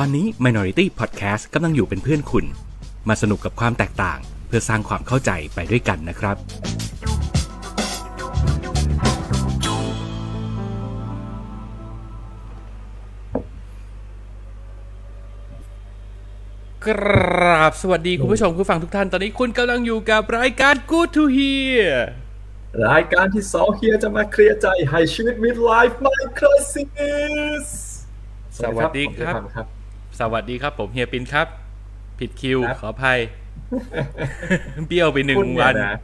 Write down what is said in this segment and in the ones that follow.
ตอนนี้ Minority Podcast กำลังอยู่เป็นเพื่อนคุณ มาสนุกกับความแตกต่าง เพื่อสร้างความเข้าใจไปด้วยกันนะครับ กราบสวัสดีคุณผู้ชมคุณฟังทุกท่าน ตอนนี้คุณกำลังอยู่กับรายการ Good to Hear รายการที่สองเฮียจะมาเคลียร์ใจให้ชีวิต midlife ไม่คริส สวัสดีครับ ผมครับ สวัสดีครับ ผมเฮียปินครับ ผิดคิวครับขออภัยเบี้ยวไปหนึ่งคุณเยวันนะ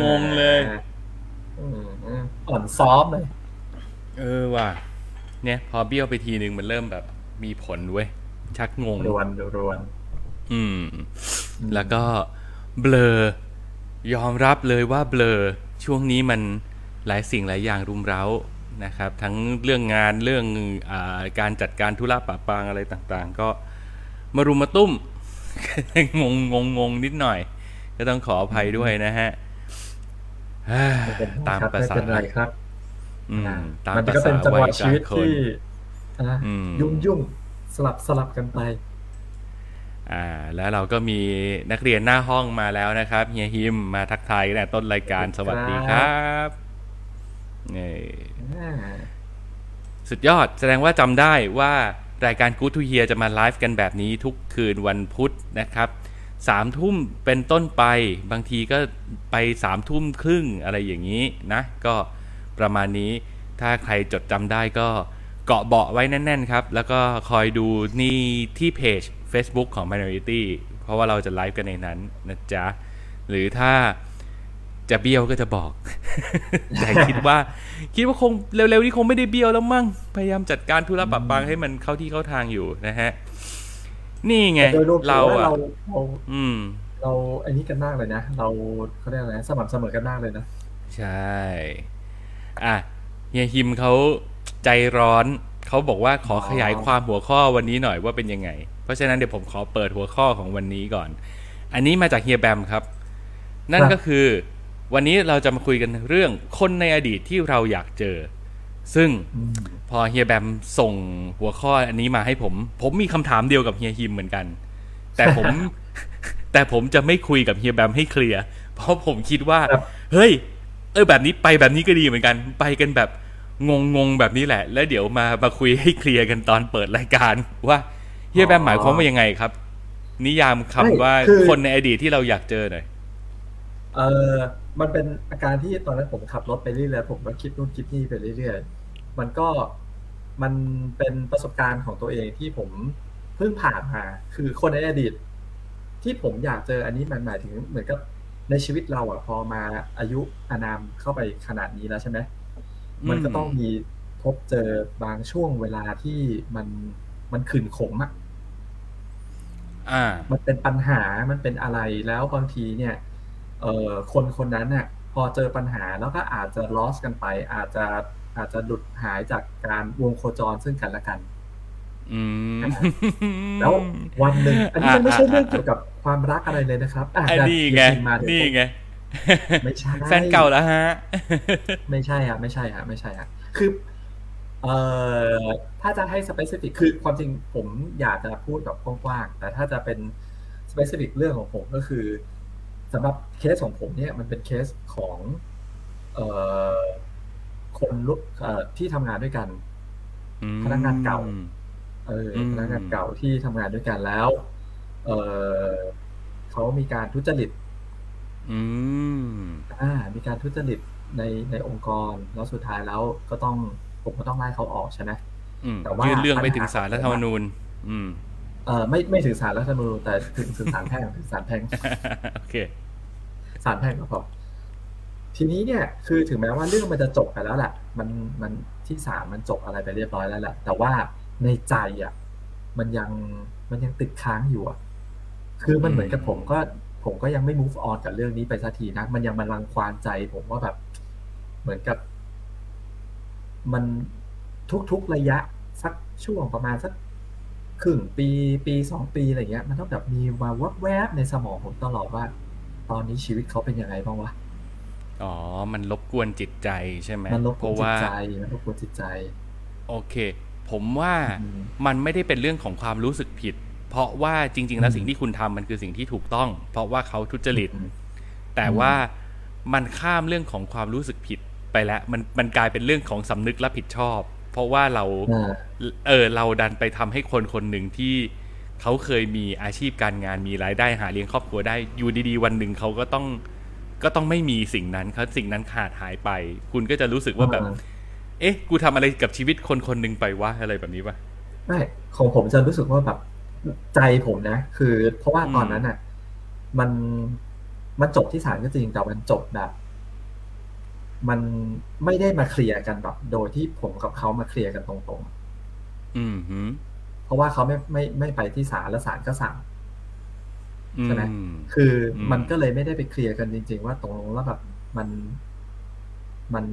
งงเลยอืมอ่อนซ้อมเลย เออว่ะเนี่ย พอเบี้ยวไปทีหนึ่งมันเริ่มแบบ มีผลเว้ย ชักงงรวนรวน อืม แล้วก็เบลอยอมรับเลยว่าเบลอช่วงนี้มันหลายสิ่งหลายอย่างรุมเร้า นะครับทั้งเรื่องงานเรื่องอาการจัดการธุระปะปางอะไรต่างๆ ก็มารุมมาตุ้มงงงงงนิดหน่อย ก็ต้องขออภัยด้วยนะฮะเฮ้ยไม่เป็นไรตามครับภาไม่ษาเป็นไรครับอืมอ่าตามมันภาก็ษาเป็นจังหวัวะยชีวิตกลางคนที่อะอืมยุ่งยุ่งสลับสลับกันไปอ่าแล้วเราก็มีนักเรียนหน้าห้องมาแล้วนะครับเฮียฮิมมาทักทายตั้งแต่ต้นรายการสวัสดีครับนี่อ่า สุดยอดแสดงว่าจำได้ว่ารายการ Good to Hear จะมาไลฟ์กันแบบนี้ทุกคืนวันพุธนะครับสามทุ่มเป็นต้นไปบางทีก็ไปสามทุ่มครึ่งอะไรอย่างนี้นะ ก็ประมาณนี้ถ้าใครจดจำได้ก็เกาะเบาะไว้แน่น ๆ ครับ แล้วก็คอยดูนี่ที่เพจ Facebook ของ Minority เพราะว่าเราจะไลฟ์กันในนั้นนะจ๊ะ หรือถ้า จะเบี้ยวก็จะบอก แต่คิดว่า คิดว่าคงเร็วๆนี้คงไม่ได้เบี้ยวแล้วมั้งพยายามจัดการธุระปะปังให้มันเข้าที่เข้าทางอยู่นะฮะ นี่ไงโดยรวมเราถือว่าอะเราเราอืม เราไอ้นี้กันมากเลยนะ เราเขาเรียกอะไรนะสม่ำเสมอกันมากเลยนะ ใช่ อะเฮียฮิมเขาใจร้อนเขาบอกว่าขอขยายความหัวข้อวันนี้หน่อยว่าเป็นยังไง เพราะฉะนั้นเดี๋ยวผมขอเปิดหัวข้อของวันนี้ก่อน อันนี้มาจากเฮียแบมครับ นั่นครับก็คือ วันนี้เราจะมาคุยกันเรื่องคนในอดีตที่เราอยากเจอ ซึ่งอืมพอเฮียแบมส่งหัวข้ออันนี้มาให้ผม ผมมีคำถามเดียวกับเฮียฮิมเหมือนกัน แต่ผม แต่ผมจะไม่คุยกับเฮียแบมให้เคลียร์เพราะผมคิดว่าครับเฮ้ย เออแบบนี้ไปแบบนี้ก็ดีเหมือนกัน ไปกันแบบงงงๆแบบนี้แหละ แล้วเดี๋ยวมามาคุยให้เคลียร์กันตอนเปิดรายการ ว่าเฮียแบมหมายความว่ายังไงครับ นิยามคำไม่ว่าคือคนในอดีตที่เราอยากเจอหน่อยเออ มันเป็นอาการที่ตอนนั้นผมขับรถไปเรื่อยๆผมก็คิดนู่นคิดนี่ไปเรื่อยๆมันก็มันเป็นประสบการณ์ของตัวเองที่ผมเพิ่งผ่านมาคือคนในอดีต ที่ผมอยากเจออันนี้มันหมายถึงเหมือนกับในชีวิตเราอะพอมาอายุอานามเข้าไปขนาดนี้แล้วใช่ไหมมันก็ต้องมีพบเจอบางช่วงเวลาที่มันมันขื่นขมอะอ่า มันเป็นปัญหามันเป็นอะไรแล้วบางทีเนี่ย เอ่อคนคนนั้นเนี่ยพอเจอปัญหาแล้วก็อาจจะ loss กันไป อาจจะอาจจะหลุดหายจากการวงโคจรซึ่งกันและกันอืมแล้ววันหนึ่งอันนี้มันไม่ใช่อ่าเรื่องเกี่ยวกับความรักอะไรเลยนะครับะอันนี้ไงจริๆมาเดี๋ยวนี่ไงไม่ใช่แฟนเก่าแล้วฮะ ไม่ใช่ฮะไม่ใช่ฮะไม่ใช่ฮะคือ เอ่อถ้าจะให้ specific คือความจริงผมอยากจะพูดแบบกว้างๆแต่ถ้าจะเป็น specific เรื่องของผมก็คือ สำหรับเคสของผมเนี่ยมันเป็นเคสของเอ่อคนลุเอ่อที่ทำงานด้วยกันพนักงานเก่าเอออืมพนักงานเก่าที่ทำงานด้วยกันแล้ว เออเขามีการทุจริตอืมอ่า มีการทุจริตในในองค์กรแล้วสุดท้ายแล้วก็ต้องผมก็ต้องไล่เขาออกใช่ไหมอืมแต่ว่ายื่นเรื่องไปปัญหาถึงศาลรัฐธรรมนูญ อืม เออไม่ไม่ถึงศาลรัฐธรรมนูญแต่ถึงถึงศาลแพ่งถึงศาลแพ่งโอเคศาลแพ่งก็พอทีนี้เนี่ยคือถึงแม้ว่าเรื่องมันจะจบไปแล้วแหละมันมันที่ศาลมันจบอะไรไปเรียบร้อยแล้วแหละแต่ว่าในใจอะมันยังมันยังติดค้างอยู่อะคือมันเหมือนกับผมก็ผมก็ยังไม่ move on กับเรื่องนี้ไปสักทีนะ มันยังมารังควานใจ ผมว่าแบบ เหมือนกับ มันทุกๆระยะ สักช่วงประมาณสัก ครึ่งปีปีสองปีอะไรเงี้ย มันต้องแบบมีมาแวบๆในสมองผมตลอดว่า ตอนนี้ชีวิตเขาเป็นยังไงบ้างวะอ๋อ มันรบกวนจิตใจใช่ไหมมันรบกเพวนราะจิตว่าใจมันรบกวนจิตใจอโอเค ผมว่าอืมมันไม่ได้เป็นเรื่องของความรู้สึกผิด เพราะว่าจริง ๆ แล้วอืมสิ่งที่คุณทำมันคือสิ่งที่ถูกต้อง เพราะว่าเขาทุจริตอืมแต่ว่ามันข้ามเรื่องของความรู้สึกผิดไปแล้ว มันมันกลายเป็นเรื่องของสำนึกรับผิดชอบ เพราะว่าเราอ่าเออเราดันไปทำให้คนคนหนึ่งที่เขาเคยมีอาชีพการงานมีรายได้หาเลี้ยงครอบครัวได้อยู่ดีๆ วันหนึ่งเขาก็ต้องก็ต้องไม่มีสิ่งนั้นเขาสิ่งนั้นขาดหายไป คุณก็จะรู้สึกว่าแบบอ่าเอ๊ะ กูทำอะไรกับชีวิตคนคนหนึ่งไปวะอะไรแบบนี้ปะไม่ของผมจะรู้สึกว่าแบบใจผมนะ คือเพราะว่าอืมตอนนั้นอะ มันมันจบที่ศาลก็จริงแต่มันจบแบบ มันไม่ได้มาเคลียร์กันแบบโดยที่ผมกับเขามาเคลียร์กันตรงๆ อืมหืมเพราะว่าเขาไม่ไม่ไม่ไปที่ศาลแล้วศาลก็สั่งอืใช่ไหมมคืออมมันก็เลยไม่ได้ไปเคลียร์กันจริง ๆ ว่าตรงลงแล้วแบบมันมัน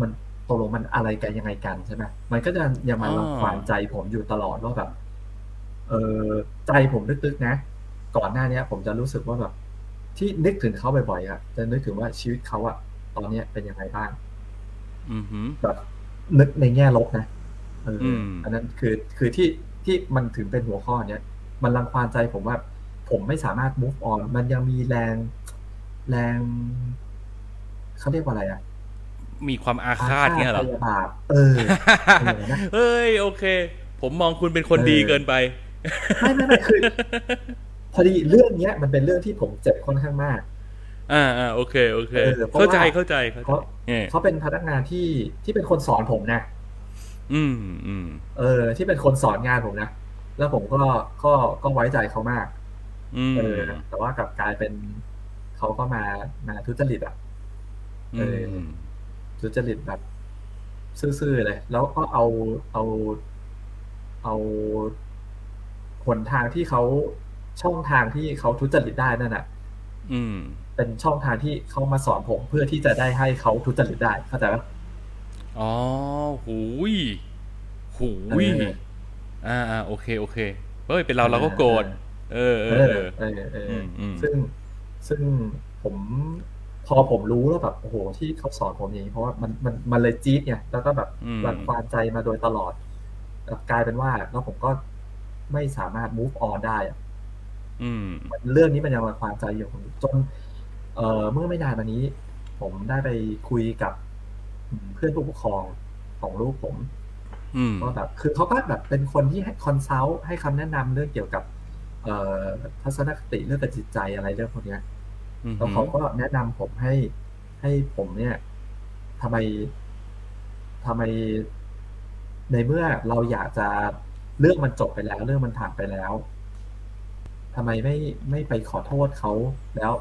มันตกลงมันอะไรกันยังไงกันใช่ไหมมันก็จะยังมารังควานใจผมอยู่ตลอดว่าแบบ เออใจผมลึกๆนะ ก่อนหน้าเนี้ย ผมจะรู้สึกว่าแบบ ที่นึกถึงเขาบ่อยๆอะจะนึกถึงว่าชีวิตเขาอะตอนเนี้ยเป็นยังไงบ้างอืมหืมแบบนึกในแง่ลบนะเอออมอันนั้นคือคือที่ที่มันถึงเป็นหัวข้อเนี้ยมันรังควานใจผมว่า ผมไม่สามารถ move on มันยังมีแรง แรงเขาเรียกว่าอะไรอะมีความอาฆาตเนี่ยเหรอพยาบาทเออเออนะเฮ้ย โอเค ผมมองคุณเป็นคนดีเกินไป ไม่ไม่ไม่คือ พอดีเรื่องเนี้ยมันเป็นเรื่องที่ผมเจ็บค่อนข้างมาก อ่าอ่าโอเคโอเคเออเพราะเข้าใจว่าเข้าใจเข้าใจเพราะเออเขาเป็นพนักงานที่ที่เป็นคนสอนผมนะอืมอืมเออ ที่เป็นคนสอนงานผมนะแล้วผมก็ก็ก็ไว้ใจเขามากอืมเออ แต่ว่ากลับกลายเป็นเขาก็มามาทุจริตอะเออมทุจริตแบบซื่อๆเลย แล้วก็เอาเอาเอาหนทางที่เขา ช่องทางที่เขาทุจริตได้นั่นน่ะอืมเป็นช่องทางที่เขามาสอนผมเพื่อที่จะได้ให้เขาทุจริตได้เข้าใจปะอ๋อหูยหูยเอออ่าอ่าโอเคโอเคเฮ้ยเป็นเราเราก็โกรธเออเอเอออเออเออเอออมอืมซึ่งซึ่งผมพอผมรู้แล้วแบบโอ้โหที่เขาสอนผมอย่างนี้เพราะว่ามันมันมันเลยจี๊ดเนี่ยแล้วก็แบบอืมรังควานใจมาโดยตลอดแล้วกลายเป็นว่าแล้วผมก็ไม่สามารถ move on ได้อะอืม เรื่องนี้มันยังรังควานใจอยู่ผมจนเอ่อเมื่อไม่นานมานี้ ผมได้ไปคุยกับเพื่อนผู้ปกครองของลูกผมอืมว่าแบบคือเขาก็แบบเป็นคนที่ให้ consult ให้คำแนะนำเรื่องเกี่ยวกับเอ่อทัศนคติเรื่องกับจิตใจอะไรเรื่องพวกเนี้ยอืมแล้วเขาก็แนะนำผมให้ให้ผมเนี่ยทำไมทำไม ในเมื่อเราอยากจะเรื่องมันจบไปแล้ว เรื่องมันผ่านไปแล้ว ทำไมไม่ไม่ไปขอโทษเขาแล้ว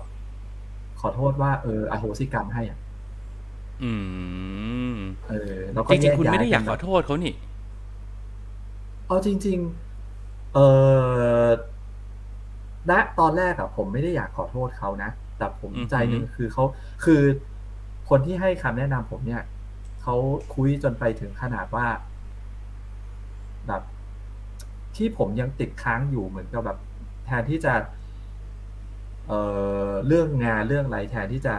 ขอโทษว่าเอออโหสิกรรมให้อะอืม เออ แล้วก็จริงๆคุณแย้ไม่ได้อยากนขอโทษเขานี่เอาจริง ๆ เออณตอนแรกอะผมไม่ได้อยากขอโทษเขานะ แต่ผมอือหือใจหนึ่งคือเขาคือคนที่ให้คำแนะนำผมเนี่ย เขาคุยจนไปถึงขนาดว่า แบบ ที่ผมยังติดค้างอยู่เหมือนกับแบบ แทนที่จะเอ่อเรื่องงานเรื่องอะไรแทนที่จะ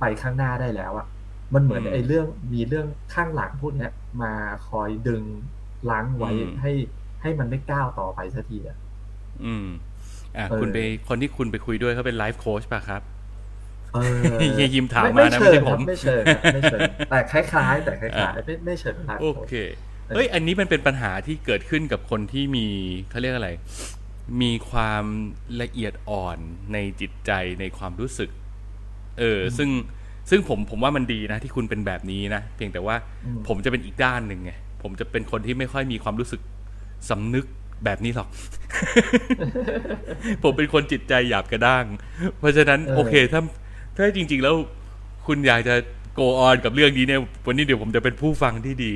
ไปข้างหน้าได้แล้วอะมันเหมือนอืมไอ้เรื่องมีเรื่องข้างหลังพวกเนี้ยมาคอยดึงรั้งไว้อืมให้ให้มันไม่ก้าวต่อไปสักทีอะอืม อะเออคุณไปคนที่คุณไปคุยด้วยเขาเป็น life coach ป่ะครับเออเฮียยิมถามไม่มานะไม่ใช่เชิงครับผมไม่เชิงครับไม่เชิงแต่คล้ายๆ แต่คล้ายอ่าๆไม่ไม่เชิง life coach โอเคเฮ้ย อันนี้มันเป็นปัญหาที่เกิดขึ้นกับคนที่มีเขาเรียกอะไร มีความละเอียดอ่อนในจิตใจในความรู้สึก เออ ซึ่งซึ่งผมผมว่ามันดีนะ ที่คุณเป็นแบบนี้นะ เพียงแต่ว่าอืมผมจะเป็นอีกด้านหนึ่งไงผมจะเป็นคนที่ไม่ค่อยมีความรู้สึกสำนึกแบบนี้หรอก ผมเป็นคนจิตใจหยาบกระด้าง เพราะฉะนั้นเออโอเค ถ้าถ้าจริง ๆ แล้วคุณอยากจะ go on กับเรื่องนี้เนี่ยวันนี้เดี๋ยวผมจะเป็นผู้ฟังที่ดี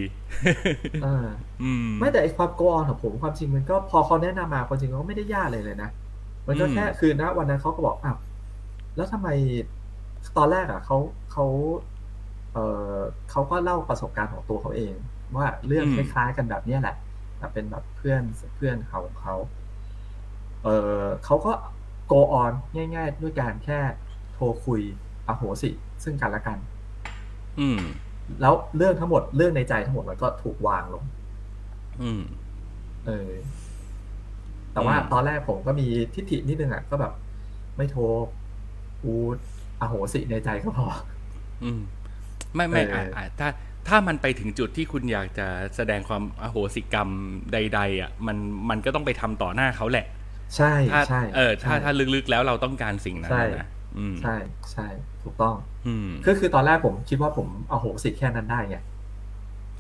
อ่าอืมไม่แต่ไอความโกออนของผมความจริงมันก็พอเขาแนะนำมาความจริงก็ไม่ได้ยากเลยเลยนะมันก็อืมแค่คือณวันนั้นเขาก็บอกอ้าวแล้วทำไมตอนแรกอะเขาเขาเออเขาก็เล่าประสบการณ์ของตัวเขาเอง ว่าเรื่องคล้ายๆกันแบบเนี้ยแหละแต่เป็นแบบเพื่อนเพื่อนเขาของเขาเออเขาก็โกออนง่าย ๆ ด้วยการแค่โทรคุยอโหสิ ซึ่งกันและกัน อืม แล้วเรื่องทั้งหมดเรื่องในใจทั้งหมดมันก็ถูกวางลง อืม เออ แต่ว่าอืมตอนแรกผมก็มีทิฏฐินิดนึงอะก็แบบ ไม่โทรกูอโหสิในใจก็พอ อืม ไม่ไม่เอออ่อะอะถ้าถ้ามันไปถึงจุดที่คุณอยากจะแสดงความอโหสิกรรมใด ๆ อะ มันมันก็ต้องไปทำต่อหน้าเขาแหละ ใช่ถ้าใช่เออ ถ้าใช่ถ้าลึกๆแล้วเราต้องการสิ่งนั้นใช่นะอืมใช่ใช่ ถูกต้องอืมก็คือตอนแรกผมคิดว่าผมอโหสิแค่นั้นได้ไง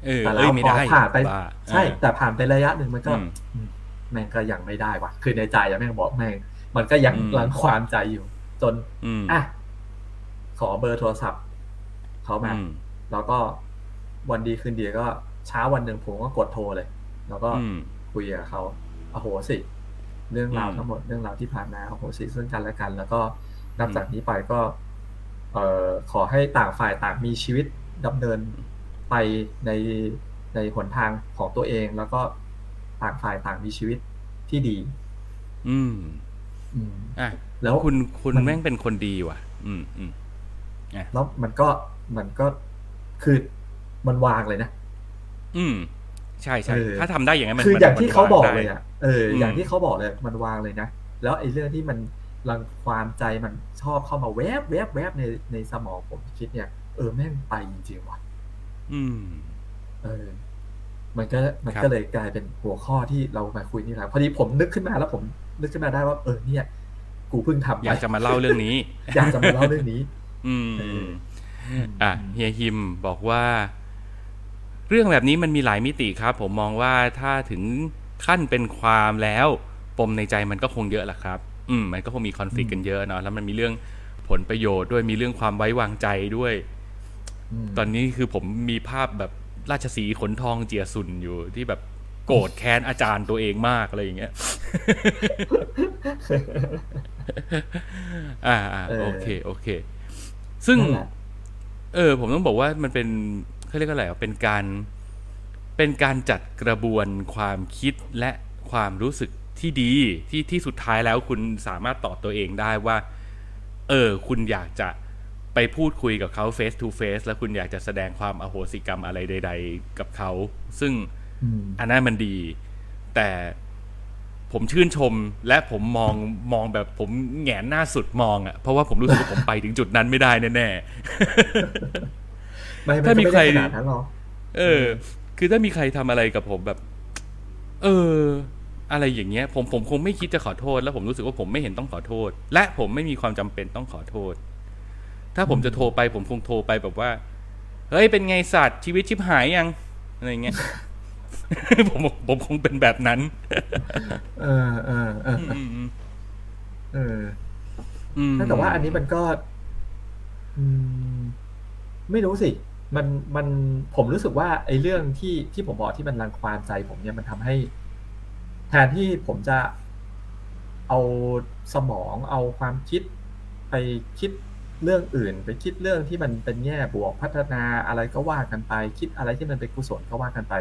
เออแต่เอ้แล้ยวไม่พอได้ผ่านไปบ้าใช่เออแต่ผ่านไประยะหนึ่งมันก็อืมอืมแม่งก็ยังไม่ได้ว่ะ คือในใจอะแม่งบอกแม่ง มันก็ยังอืมรังความใจอยู่ จนอืมอะขอเบอร์โทรศัพท์เขามาอืมแล้วก็วันดีคืนดีก็เช้าวันหนึ่งผมก็กดโทรเลย แล้วก็อืมคุยกับเขาอโหสิ เรื่องราวอืมทั้งหมดเรื่องราวที่ผ่านมาอโหสิซึ่งกันและกัน แล้วก็นับอืมจากนี้ไปก็ เอ่อขอให้ต่างฝ่ายต่างมีชีวิตดำเนินไปในในหนทางของตัวเอง แล้วก็ต่างฝ่ายต่างมีชีวิตที่ดี อืม อืมอะแล้วคุณคุณมันแม่งเป็นคนดีว่ะ อืมอืมแล้วมันก็มันก็คือมันวางเลยนะ อืม ใช่ใช่เออถ้าทำได้อย่างนั้นมันคือมันอย่างที่เขาบอกมันวงเลยได้อะเอออมอย่างที่เขาบอกเลย มันวางเลยนะแล้วไอ้เรื่องที่มัน รังความใจมันชอบเข้ามาแวบแวบแวบในในสมองผมคิดเนี่ย เออแม่งไปจริงๆว่ะอืม เออ มันก็มันครับก็เลยกลายเป็นหัวข้อที่เรามาคุยนี่แหละพอดีผมนึกขึ้นมาแล้วผม นึกขึ้นมาได้ว่า เออเนี่ย กูเพิ่งทำไปอยากจะมาเล่าเรื่องนี้ อยากจะมาเล่าเรื่องนี้ อืมเอออะเฮียฮิมบอกว่า เรื่องแบบนี้มันมีหลายมิติครับ ผมมองว่าถ้าถึงขั้นเป็นความแล้ว ปมในใจมันก็คงเยอะแหละครับ อืมมันก็คงมีคอนฟ lict กันเยอะเนาะแล้วมันมีเรื่องผลประโยชน์ด้วยมีเรื่องความไว้วางใจด้วยมตอนนี้คือผมมีภาพแบบราชสีห์ขนทองเจียสุนอยู่ที่แบบโกรธแค้นอาจารย์ตัวเองมากอะไรอย่างเงี้ย อ่าอ่าเออโอเค โอเค ซึ่งนั่นแหละเออ ผมต้องบอกว่ามันเป็นเขาเรียกว่าอะไรอะเป็นการ เป็นการจัดกระบวนความคิดและความรู้สึก ที่ดีที่ที่สุดท้ายแล้วคุณสามารถตอบตัวเองได้ว่า เออ คุณอยากจะไปพูดคุยกับเขา face to face แล้วคุณอยากจะแสดงความอโหสิกรรมอะไรใด ๆ กับเขา ซึ่งอืมอันนั้นมันดี แต่ผมชื่นชมและผมมองมองแบบผมแหงนหน้าสุดมองอะ่ะเพราะว่าผมรู้สึกว่าผมไปถึงจุดนั้นไม่ได้แน่ไม่นถ้ามีก็ไได้ใครขนาดนั้นหรอกๆเออ คือถ้ามีใครทำอะไรกับผมแบบ เออ อะไรอย่างเงี้ยผมผมคงไม่คิดจะขอโทษ แล้วผมรู้สึกว่าผมไม่เห็นต้องขอโทษ และผมไม่มีความจำเป็นต้องขอโทษ ถ้าผมจะโทรไปผมคงโทรไปแบบว่าเฮ้ยเป็นไงสัตว์ชีวิตชิบหายยังอะไรอย่างเงี้ยผมผมคงเป็นแบบนั้น เออเออเอออืมอืมเอออืมแต่ว่าอันนี้มันก็อืมไม่รู้สิ มันมันผมรู้สึกว่าไอ้เรื่องที่ที่ผมบอกที่มันรังควานใจผมเนี่ยมันทำให้ แทนที่ผมจะเอาสมองเอาความคิดไปคิดเรื่องอื่น ไปคิดเรื่องที่มันเป็นแง่บวกพัฒนาอะไรก็ว่ากันไป คิดอะไรที่มันเป็นกุศลก็ว่ากันไป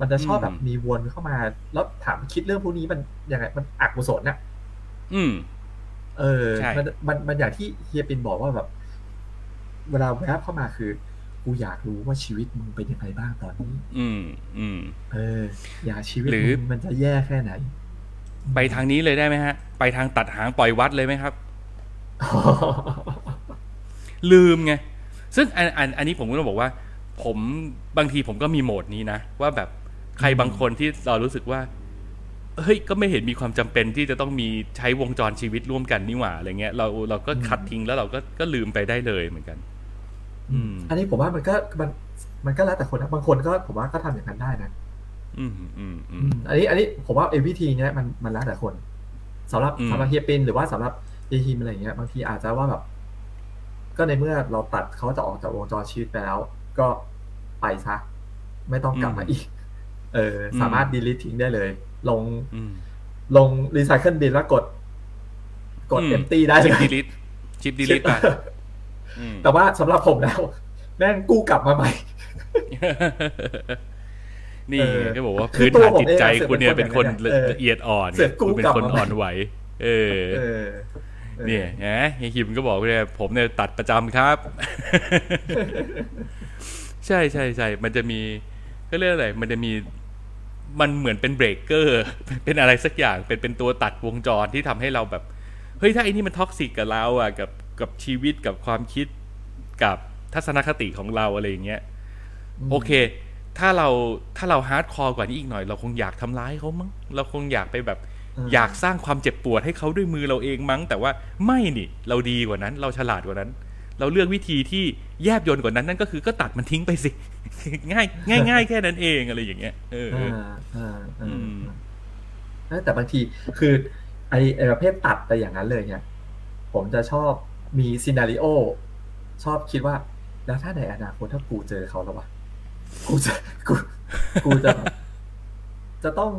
มันจะชอบแบบมีวนเข้ามา แล้วถามคิดเรื่องพวกนี้มันยังไงมันอกุศลน่ะ อืม เออใช่มันมันมันอย่างที่เฮียปินบอกว่าแบบ เวลาแวบเข้ามาคือ กูอยากรู้ว่าชีวิตมึงเป็นยังไงบ้างตอนนี้ อืม อืม เออ อยากชีวิตหรือมึงมันจะแย่แค่ไหน ไปทางนี้เลยได้ไหมฮะ ไปทางตัดหางปล่อยวัดเลยไหมครับ ลืมไง ซึ่งอันอันอันนี้ผมก็ต้องบอกว่า ผมบางทีผมก็มีโหมดนี้นะ ว่าแบบใครบางคนที่เรารู้สึกว่าเฮ้ยก็ไม่เห็นมีความจำเป็นที่จะต้องมีใช้วงจรชีวิตร่วมกันนี่หว่าอะไรเงี้ยเราเราก็คัดทิ้งแล้วเราก็ก็ลืมไปได้เลยเหมือนกัน อืมอันนี้ผมว่ามันก็มันมันก็แล้วแต่คนนะบางคนก็ผมว่าก็ทำอย่างนั้นได้นะอืมอืมอือืมมอันนี้ อันนี้ผมว่าไอ้วิธีเนี้ยมันมันแล้วแต่คนสำหรับอืมสำหรับเฮียปินหรือว่าสำหรับเฮียฮิมอะไรอย่างเงี้ยบางทีอาจจะว่าแบบ ก็ในเมื่อเราตัดเขาจะออกจากวงจรชีวิตไปแล้ว ก็ไปซะ ไม่ต้องกลับมาอีก เออ สามารถดีลิททิ้งได้เลย ลงอืมลงรีไซเคิลบินแล้วกด กดอืมเอ็มตีได้เลชิปยดีลิทชิปดีลิทไปอืม แต่ว่าสำหรับผมแล้วแม่งกู้กลับมาใหม่ นี่เออก็บอกว่าคือพื้นฐานตัวผมจิตใจเองอะคุณเนี่ยเสืเป็อนกคนเป็นคนอย่างนั้นละเอียดอ่อนเสือกกู้คุณเป็นกลับคนมาอ่อนไหวเออเออออเนี่ยนะเฮียคิมก็บอกเลยผมเนี่ยตัดประจำครับ ใช่ใช่ใช่มันจะมีก็เรียกอะไร มันจะมีมันเหมือนเป็นเบรกเกอร์ เป็นอะไรสักอย่าง เป็นเป็นตัวตัดวงจรที่ทำให้เราแบบ เฮ้ย ถ้าไอ้นี่มัน toxic กับเราอะ กับ กับชีวิตกับความคิดกับทัศนคติของเราอะไรอย่างเงี้ยโอเค ถ้าเราถ้าเรา hardcore กว่านี้อีกหน่อย เราคงอยากทำร้ายเขามั้งเราคงอยากไปแบบอืมอยากสร้างความเจ็บปวดให้เขาด้วยมือเราเองมั้ง แต่ว่าไม่นี่เราดีกว่านั้น เราฉลาดกว่านั้น เราเลือกวิธีที่แยบยลกว่านั้นนั่นก็คือก็ตัดมันทิ้งไปสิ ง่ายง่ายง่ายแค่นั้นเองอะไรอย่างเงี้ยเอออ่าอ่าอ่าอืมเออแต่บางทีคือไอไอประเภทตัดไปอย่างนั้นเลยเนี่ยผมจะชอบ มีซีนารีโอชอบคิดว่า แล้วถ้าในอนาคตถ้ากูเจอเขาแล้ววะกูจะกูกูจะ จะต้อง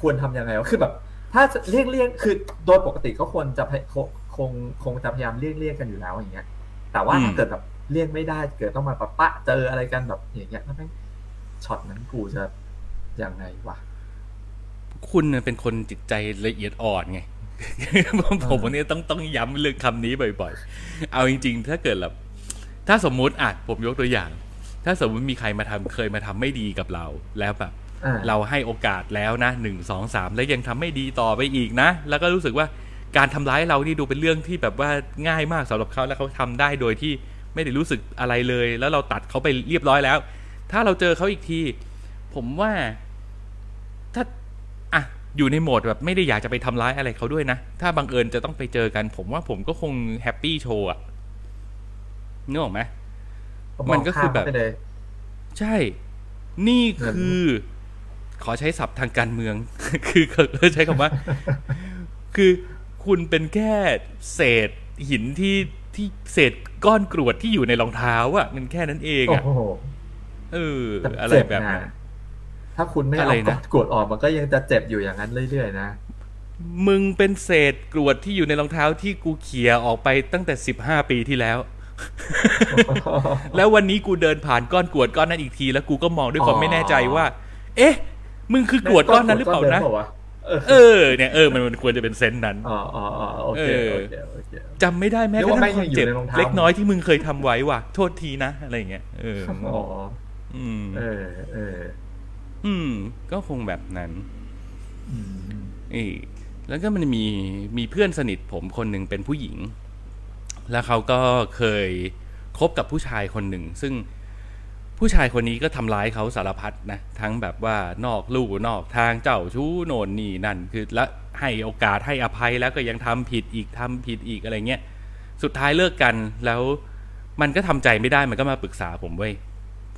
ควรทำยังไงวะคือแบบ ถ้าจะเลี่ยงเลี่ยงคือโดยปกติก็ควรจะพยคงคงคงจะพยายามเลี่ยงเลี่ยงกันอยู่แล้วอย่างเงี้ย แต่ว่าอืมถ้าเกิดแบบเลี่ยงไม่ได้เกิดต้องมาปะปะเจออะไรกันแบบอย่างเงี้ยแล้วแม่งช็อตนั้นกูจะยังไงวะคุณน่ะเป็นคนจิตใจละเอียดอ่อนไง ผมผมวันนี้ต้องต้องย้ำเรื่องคำนี้บ่อยๆ เอาจริง ๆ ถ้าเกิดแบบถ้าสมมุติอะผมยกตัวอย่าง ถ้าสมมุติมีใครมาทำเคยมาทำไม่ดีกับเราแล้วแบบอ่าเราให้โอกาสแล้วนะหนึ่งสองสามแล้วยังทำไม่ดีต่อไปอีกนะ แล้วก็รู้สึกว่าการทำร้ายเรานี่ดูเป็นเรื่องที่แบบว่าง่ายมากสำหรับเขาแล้วเขาทำได้โดยที่ไม่ได้รู้สึกอะไรเลย แล้วเราตัดเขาไปเรียบร้อยแล้ว ถ้าเราเจอเขาอีกที ผมว่าถ้า อะอยู่ในโหมดแบบไม่ได้อยากจะไปทำร้ายอะไรเขาด้วยนะ ถ้าบังเอิญจะต้องไปเจอกัน ผมว่าผมก็คงแฮปปี้โชว์อะนึกออกไหมมันก็คือแบบมงข้ามไปเลยใช่ นี่คือ ขอใช้ศัพท์ทางการเมือง คือคือใช้คำว่า คือคุณเป็นแค่เศษหินที่ที่เศษก้อนกรวดที่อยู่ในรองเท้าอะมันแค่นั้นเองโอ้อะโหเออแต่อะไรเจ็บแบบนะนั้น ถ้าคุณไม่อะไรเอานะกดออกมันก็ยังจะเจ็บอยู่อย่างนั้นเรื่อยๆนะมึงเป็นเศษกรวดที่อยู่ในรองเท้าที่กูเขี่ยออกไปตั้งแต่สิบห้าปีที่แล้ว แล้ววันนี้กูเดินผ่านก้อนกรวดก้อนนั้นอีกที แล้วกูก็มองด้วยความอ๋อไม่แน่ใจว่า เอ๊ะ มึงคือกรวดก้อนนั้นหรือเปล่านะก้ดิมวเออเออเนี่ยเออมันมันควรจะเป็นเซนส์นั้นอ๋ออ๋ออ๋อโอเคเออโอเคโอเคจำไม่ได้แม้เรีกยกระว่าทั่งความแม่งยังอยู่เจ็บในรองเท้าเล็กน้อยที่มึงเคยทำไว้ว่ะ โทษทีนะ อะไรอย่างเงี้ยเอออ๋ออืมเออเออ อืม ก็คงแบบนั้นอืมเออแล้วก็มันมีมีเพื่อนสนิทผมคนหนึ่งเป็นผู้หญิง แล้วเขาก็เคยคบกับผู้ชายคนหนึ่ง ซึ่งผู้ชายคนนี้ก็ทำร้ายเขาสารพัดนะ ทั้งแบบว่านอกลู่นอกทางเจ้าชู้โน่นนี่นั่น คือและให้โอกาสให้อภัยแล้วก็ยังทำผิดอีกทำผิดอีกอะไรเงี้ย สุดท้ายเลิกกันแล้วมันก็ทำใจไม่ได้มันก็มาปรึกษาผมเว้ย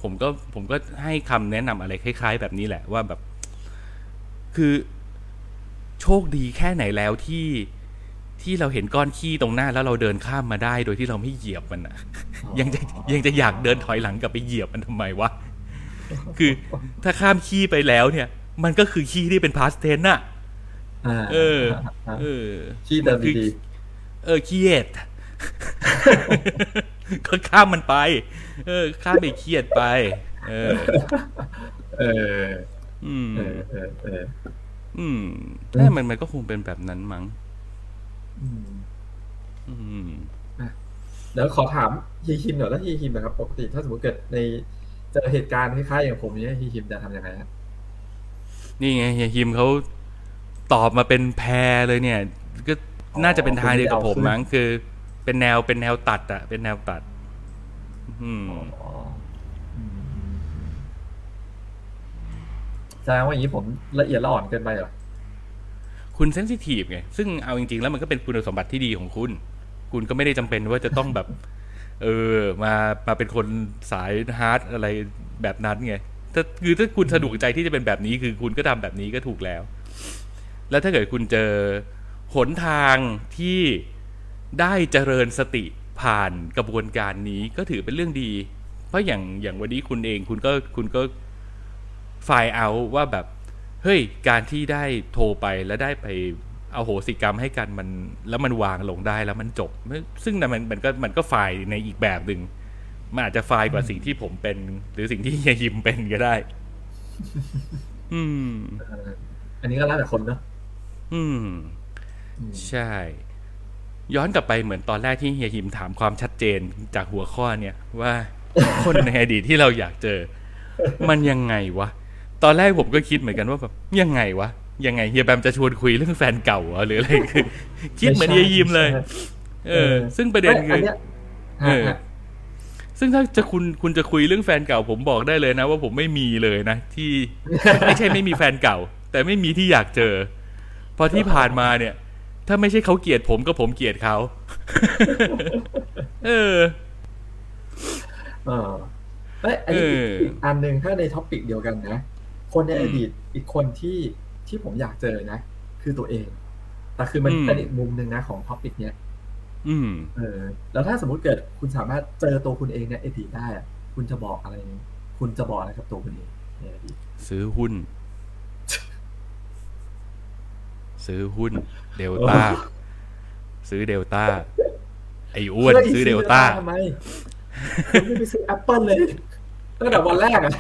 ผมก็ผมก็ให้คำแนะนำอะไรคล้าย ๆ แบบนี้แหละว่าแบบ คือโชคดีแค่ไหนแล้วที่ที่เราเห็นก้อนขี้ตรงหน้าแล้วเราเดินข้ามมาได้ โดยที่เราไม่เหยียบมันอะยังจะยังจะอยากเดินถอยหลังกลับไปเหยียบมันทำไมวะคือถ้าข้ามขี้ไปแล้วเนี่ย มันก็คือขี้ที่เป็นพาสเทนน่ะอ่าเออ เออขี้เดิมนคือดีเออขี้เอ็ด ก็ข้ามมันไป เออ ข้ามไปเครียดไป เออๆเออ อืมเออเออเอออืมแต่มันมันก็คงเป็นแบบนั้นมั้งอืม อืมแล้วขอถามฮีคิมหน่อยแล้วฮีคิมนะครับปกติถ้าสมมติเกิดในเจอเหตุการณ์คล้ายๆอย่างผมเนี้ยฮีคิมจะทำยังไงฮะนี่ไงเฮียฮิมเขาตอบมาเป็นแพรเลยเนี่ย ก็น่าจะเป็นทางเดียวกับผมมั้งคือ เป็นแนวเป็นแนวตัดอะเป็นแนวตัดอืมอ๋ออืมแสดงว่าอย่างนี้ผมละเอียดละอ่อนเกินไปเหรอ คุณ sensit ive ไง ซึ่งเอาจริง ๆ แล้วมันก็เป็นคุณสมบัติที่ดีของคุณ คุณก็ไม่ได้จำเป็นว่าจะต้องแบบ เออ มามาเป็นคนสาย hard อะไรแบบนั้นไงถ้าคือถ้าคุณสะดวกใจที่จะเป็นแบบนี้ คือคุณก็ทำแบบนี้ก็ถูกแล้ว แล้วถ้าเกิดคุณเจอหนทางที่ ได้เจริญสติผ่านกระบวนการนี้ก็ถือเป็นเรื่องดี เพราะอย่างอย่างวันนี้คุณเองคุณก็คุณก็ไฟล์เอาว่าแบบเฮ้ยการที่ได้โทรไปแล้วได้ไปเอาโหสิกรรมให้กันมันแล้วมันวางลงได้แล้วมันจบ ซึ่งมันมันก็มันก็ไฟล์ในอีกแบบหนึ่งมันอาจจะไฟล์กว่าสิ่งที่ผมเป็น หรือสิ่งที่เฮียยิมเป็นก็ได้ อืมเอออันนี้ก็แล้วแต่คนเนอะอืมอืม ใช่ ย้อนกลับไปเหมือนตอนแรกที่เฮียฮิมถามความชัดเจนจากหัวข้อเนี่ยว่าคนในอดีตที่เราอยากเจอ มันยังไงวะ ตอนแรกผมก็คิดเหมือนกันว่าแบบยังไงวะ ยังไงเฮียแบมจะชวนคุยเรื่องแฟนเก่าเหรอหรืออะไรคือคิดเหมือนเฮียยิมเลย เออ ซึ่งประเด็นคือเนี้ยเออฮะฮะซึ่งถ้าจะคุณคุณจะคุยเรื่องแฟนเก่า ผมบอกได้เลยนะ ว่าผมไม่มีเลยนะ ที่ไม่ใช่ไม่มีแฟนเก่า แต่ไม่มีที่อยากเจอเพราะที่ผ่านมาเนี่ย ถ้าไม่ใช่เขาเกลียดผมก็ผมเกลียดเขาเออเออเอ้ยอันนี้เอออีอีกอันหนึ่งถ้าใน topic เดียวกันนะ คนในอืมอดีตอีกคนที่ที่ผมอยากเจอนะ คือตัวเอง แต่คือมันอืมเป็นอีกมุมหนึ่งนะของ topic เนี้ยอืม เออ แล้วถ้าสมมุติเกิดคุณสามารถเจอตัวคุณเองในอดีตได้อะคุณจะบอกอะไร คุณจะบอกอะไรกับตัวคุณเองในอดีตซื้อหุ้น ซื้อหุ้นเดลต้า ซื้อเดลต้า ไอ้อ้วนเฮ้ยซื้อเดลต้าทำไมคุณไม่ไปซื้อแอปเปิลเลยตั้งแต่วันแรกอะ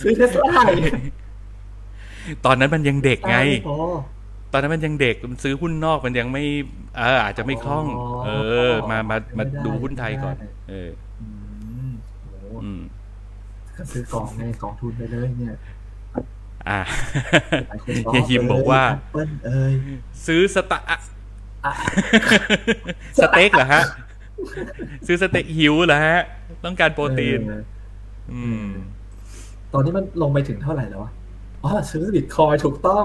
ซื้อเทสลาตอนนั้นมันยังเด็กไงพอตอนนั้นมันยังเด็กมันซื้อหุ้นนอกมันยังไม่เอออาจจะไม่คล่องอ๋อเออ มามามาไม่ได้ดูหุ้นไทยก่อนไม่ได้เอออืมโหอืมก็ซื้อกองไงกองทุนไปเลยเนี่ย อ่าหลายคนเฮียยิมบอกว่าแอปเปิลเอ้ยซื้อสตะอะอะสเต็กเหรอฮะ ซื้อสเต็กหิวเหรอฮะ ต้องการโปรตีนเอออืม ตอนนี้มันลงไปถึงเท่าไหร่แล้ววะอ๋อซื้อบิตคอยน์ถูกต้อง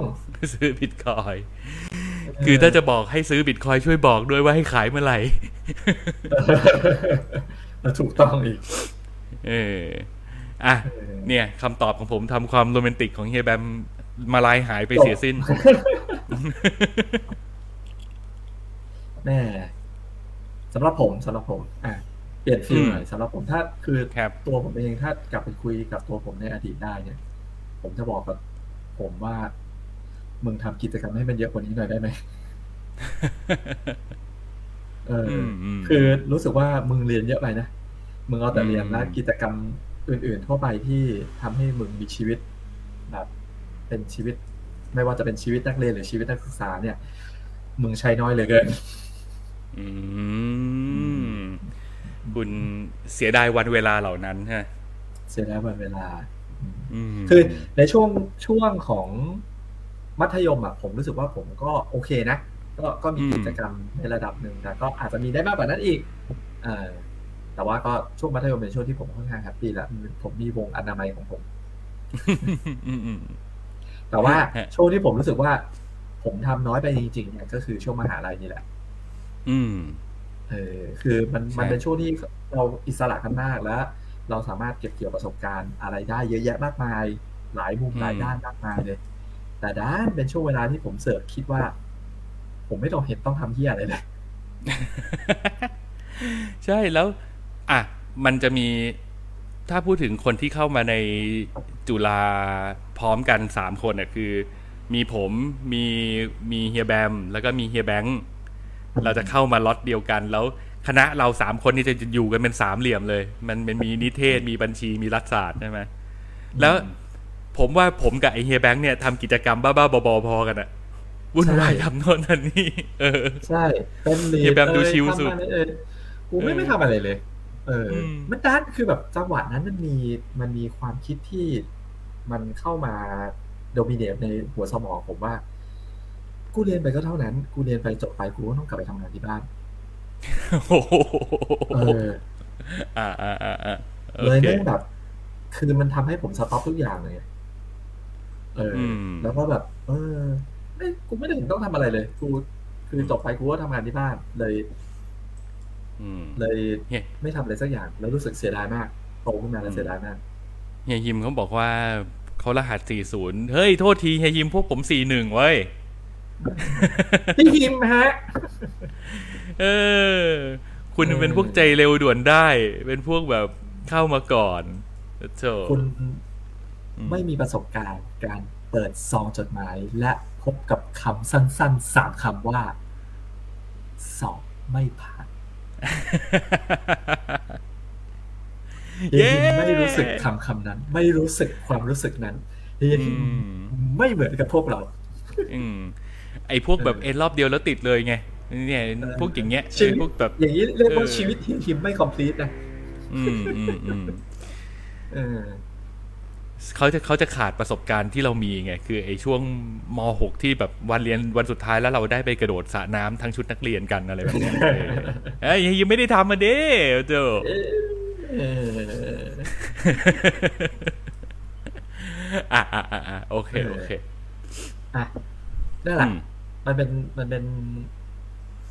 ซื้อบิตคอยน์คือถ้าจะบอกให้ซื้อบิตคอยน์ช่วยบอกด้วยว่าให้ขายเมื่อไหร่แล้วถูกต้องอีก เออ อะเออเนี่ยคำตอบของผมทำความโรแมนติกของเฮียแบมมาลายหายไปเสียสิ้นแม่สำหรับผมสำหรับผม อะเปลี่ยนฟิลอืมหน่อยสำหรับผมถ้าคือครับตัวผมเองถ้ากลับไปคุยกับตัวผมในอดีตได้เนี่ย ผมจะบอกกับผมว่ามึงทำกิจกรรมให้มันเยอะกว่านี้หน่อยได้ไหมเอออมอืมคือรู้สึกว่ามึงเรียนเยอะไปนะ มึงเอาแต่เรียนอืมแล้วกิจกรรม อื่น ๆ ทั่วไปที่ทำให้มึงมีชีวิตแบบเป็นชีวิต ไม่ว่าจะเป็นชีวิตนักเรียนหรือชีวิตนักศึกษาเนี่ย มึงใช้น้อยเหลือเกิน อืมคุณเสียดายวันเวลาเหล่านั้นฮะเสียแล้ววันเวลาอืมคือในช่วงช่วงของมัธยมอะผมรู้สึกว่าผมก็โอเคนะก็ก็มีอืมกิจกรรมในระดับหนึ่งแต่ก็อาจจะมีได้มากกว่านั้นอีก เออ แต่ว่าก็ช่วงมัธยมเป็นช่วงที่ผมค่อนข้างแฮปปี้แล้วผมมีวงอนามัยของผมอืมอืมแต่ว่าฮะช่วงที่ผมรู้สึกว่า ผมทำน้อยไปจริงๆเนี่ยก็คือช่วงมหาลัยนี่แหละ อืม เออ คือมันใช่มันเป็นช่วงที่เราอิสระกันมากแล้ว เราสามารถเก็บเกี่ยวประสบการณ์อะไรได้เยอะแยะมากมาย หลายมุมหลายด้านมากมายเลย แต่ด้านเป็นช่วงเวลาที่ผมเสิร์ฟคิดว่า ผมไม่ต้องเห็นต้องทำเหี้ยอะไรเลย ใช่แล้ว อะมันจะมีถ้าพูดถึงคนที่เข้ามาในจุฬาพร้อมกันสามคนอะคือ มีผมมีมีเฮียแบม แล้วก็มีเฮียแบงค์เราจะเข้ามาล็อตเดียวกัน แล้วคณะเราสามคนนี่จะอยู่กันเป็นสามเหลี่ยมเลย มันมันมีนิเทศมีบัญชีมีรัฐศาสตร์ใช่ไหมแล้วผมว่าผมกับไอเฮียแบงค์เนี่ยทำกิจกรรมบ้าๆบอๆพอกันอะวุ่นวายใช่ทำโน่นนั่นนี่เออ ใช่เป็นลีเฮียแบมดูชิลสุดทำอะไรเอ่ยกูไม่เออไม่ทำอะไรเลย เอออมมันด้านคือแบบจังหวะนั้นมันมีมันมีความคิดที่มันเข้ามา dominate ในหัวสมองผมว่า กูเรียนไปก็เท่านั้น กูเรียนไปจบไปกูก็ต้องกลับไปทำงานที่บ้านโอ้โหเอออ่าอ่าอ่าอ่าโอเคเลยแม่งแบบ คือมันทำให้ผม stop ทุกอย่างเลยเอออมแล้วก็แบบ เออไม่กูไม่ได้เห็นต้องทำอะไรเลย กู คือจบไปกูก็ทำงานที่บ้านเลยอืม เลยเฮียไม่ทำอะไรสักอย่าง แล้วรู้สึกเสียดายมากโตขึ้นมาแล้วเสียดายมากเฮียยิมเขาบอกว่าเขารหัส 40 เฮ้ย โทษทีเฮียยิมพวกผม 41 เว้ยพี่ฮิมฮะ เออ คุณเออเป็นพวกใจเร็วด่วนได้ เป็นพวกแบบเข้ามาก่อนโธ่คุณอืมไม่มีประสบการณ์การเปิดซองจดหมาย และพบกับคำสั้นๆสามคำว่า สอบไม่ผ่าน เฮียฮิมไม่รู้สึกคำคำนั้น ไม่รู้สึกความรู้สึกนั้นเฮียฮิมอืมไม่เหมือนกับพวกเรา อืมไอ้พวกแบบเออเอ็นรอบเดียวแล้วติดเลยไงเนี่ยพวกอย่างเงี้ยชีวิตไอ้พวกแบบอย่างนี้เรียกว่าเออชีวิตเฮียฮิมไม่คอมพลีทนะออืมอืมอืม เออเขาจะเขาจะขาดประสบการณ์ที่เรามีไงคือไอ้ช่วงม .6 ที่แบบวันเรียนวันสุดท้ายแล้วเราได้ไปกระโดดสระน้ำทั้งชุดนักเรียนกันอะไรแบบเนี้ยเออเอ้ยยังไม่ได้ทำมาเด้เจ้าเอออะอะอะอะโอเคโอเคอะนั่นแหละอืมมันเป็นมันเป็น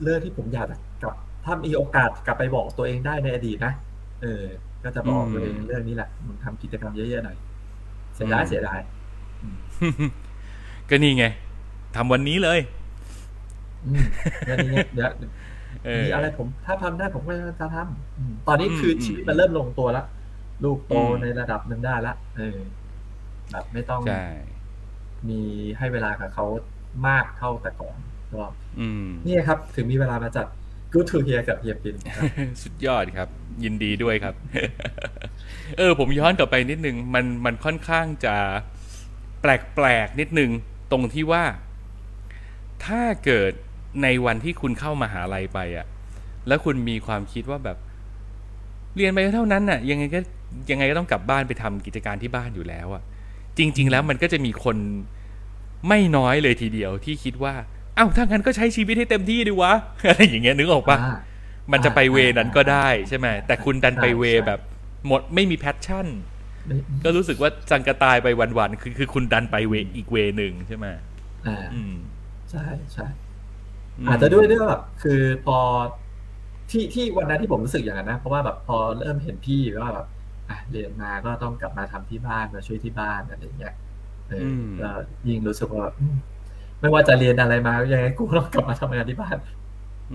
เรื่องที่ผมอยากกลับ ถ้ามีโอกาสกลับไปบอกตัวเองได้ในอดีตนะเออ ก็จะบอกตัวเองเรื่องนี้แหละมึงทำกิจกรรมเยอะๆหน่อย เสียดายเสียดายก็นี่ไงทำวันนี้เลยอืมเรื่องนี้เนี่ยเดี๋ยวเออมีอะไรผม ถ้าทำได้ผมก็จะทำอืมตอนนี้คืออมชีวิตมันเริ่มลงตัวแล้วลูกโตอืมในระดับหนึ่งได้ละเออ แบบไม่ต้องใช่มีให้เวลากับเขามากเท่าแต่ก่อนก็อืมนี่ครับ ถึงมีเวลามาจัด Good to Hear กับเฮียปินสุดยอดครับ ยินดีด้วยครับ เออ ผมย้อนกลับไปนิดนึง มันมันค่อนข้างจะแปลกๆนิดนึง ตรงที่ว่า ถ้าเกิดในวันที่คุณเข้ามาหาลัยไปอะ่ะ แล้วคุณมีความคิดว่าแบบ เรียนไปเท่านั้นน่ะ ยังไงก็ยังไงก็ต้องกลับบ้านไปทำกิจการที่บ้านอยู่แล้วอะ่ะ จริง ๆ แล้วมันก็จะมีคนไม่น้อยเลยทีเดียวที่คิดว่า อ้าถ้างั้นก็ใช้ชีวิตให้เต็มที่ดีวะอะไรอย่างเงี้ยนึกออกปะอ่ามันจะไปเวนั้นก็ได้ใช่ไหมแต่คุณดันไปเวใช่แบบ หมดไม่มีแพชชั่นไม่ก็รู้สึกว่าสังกะตายไปวันๆคือคือคุณดันไปเวอีกเวหนึ่งใช่ไหมอ่าอืมใช่ใช่มอาจจะด้วยด้วยแบบคือพอที่ที่วันนั้นที่ผมรู้สึกอย่างนั้นนะเพราะว่าแบบพอเริ่มเห็นพี่ว่าแบบอะเรียนมาก็ต้องกลับมาทำที่บ้านมาช่วยที่บ้านอะไรอย่างเงี้ยเอออมก็ยิ่งรู้สึกว่าอืม ไม่ว่าจะเรียนอะไรมายังไงกูต้องกลับมาทำงานที่บ้าน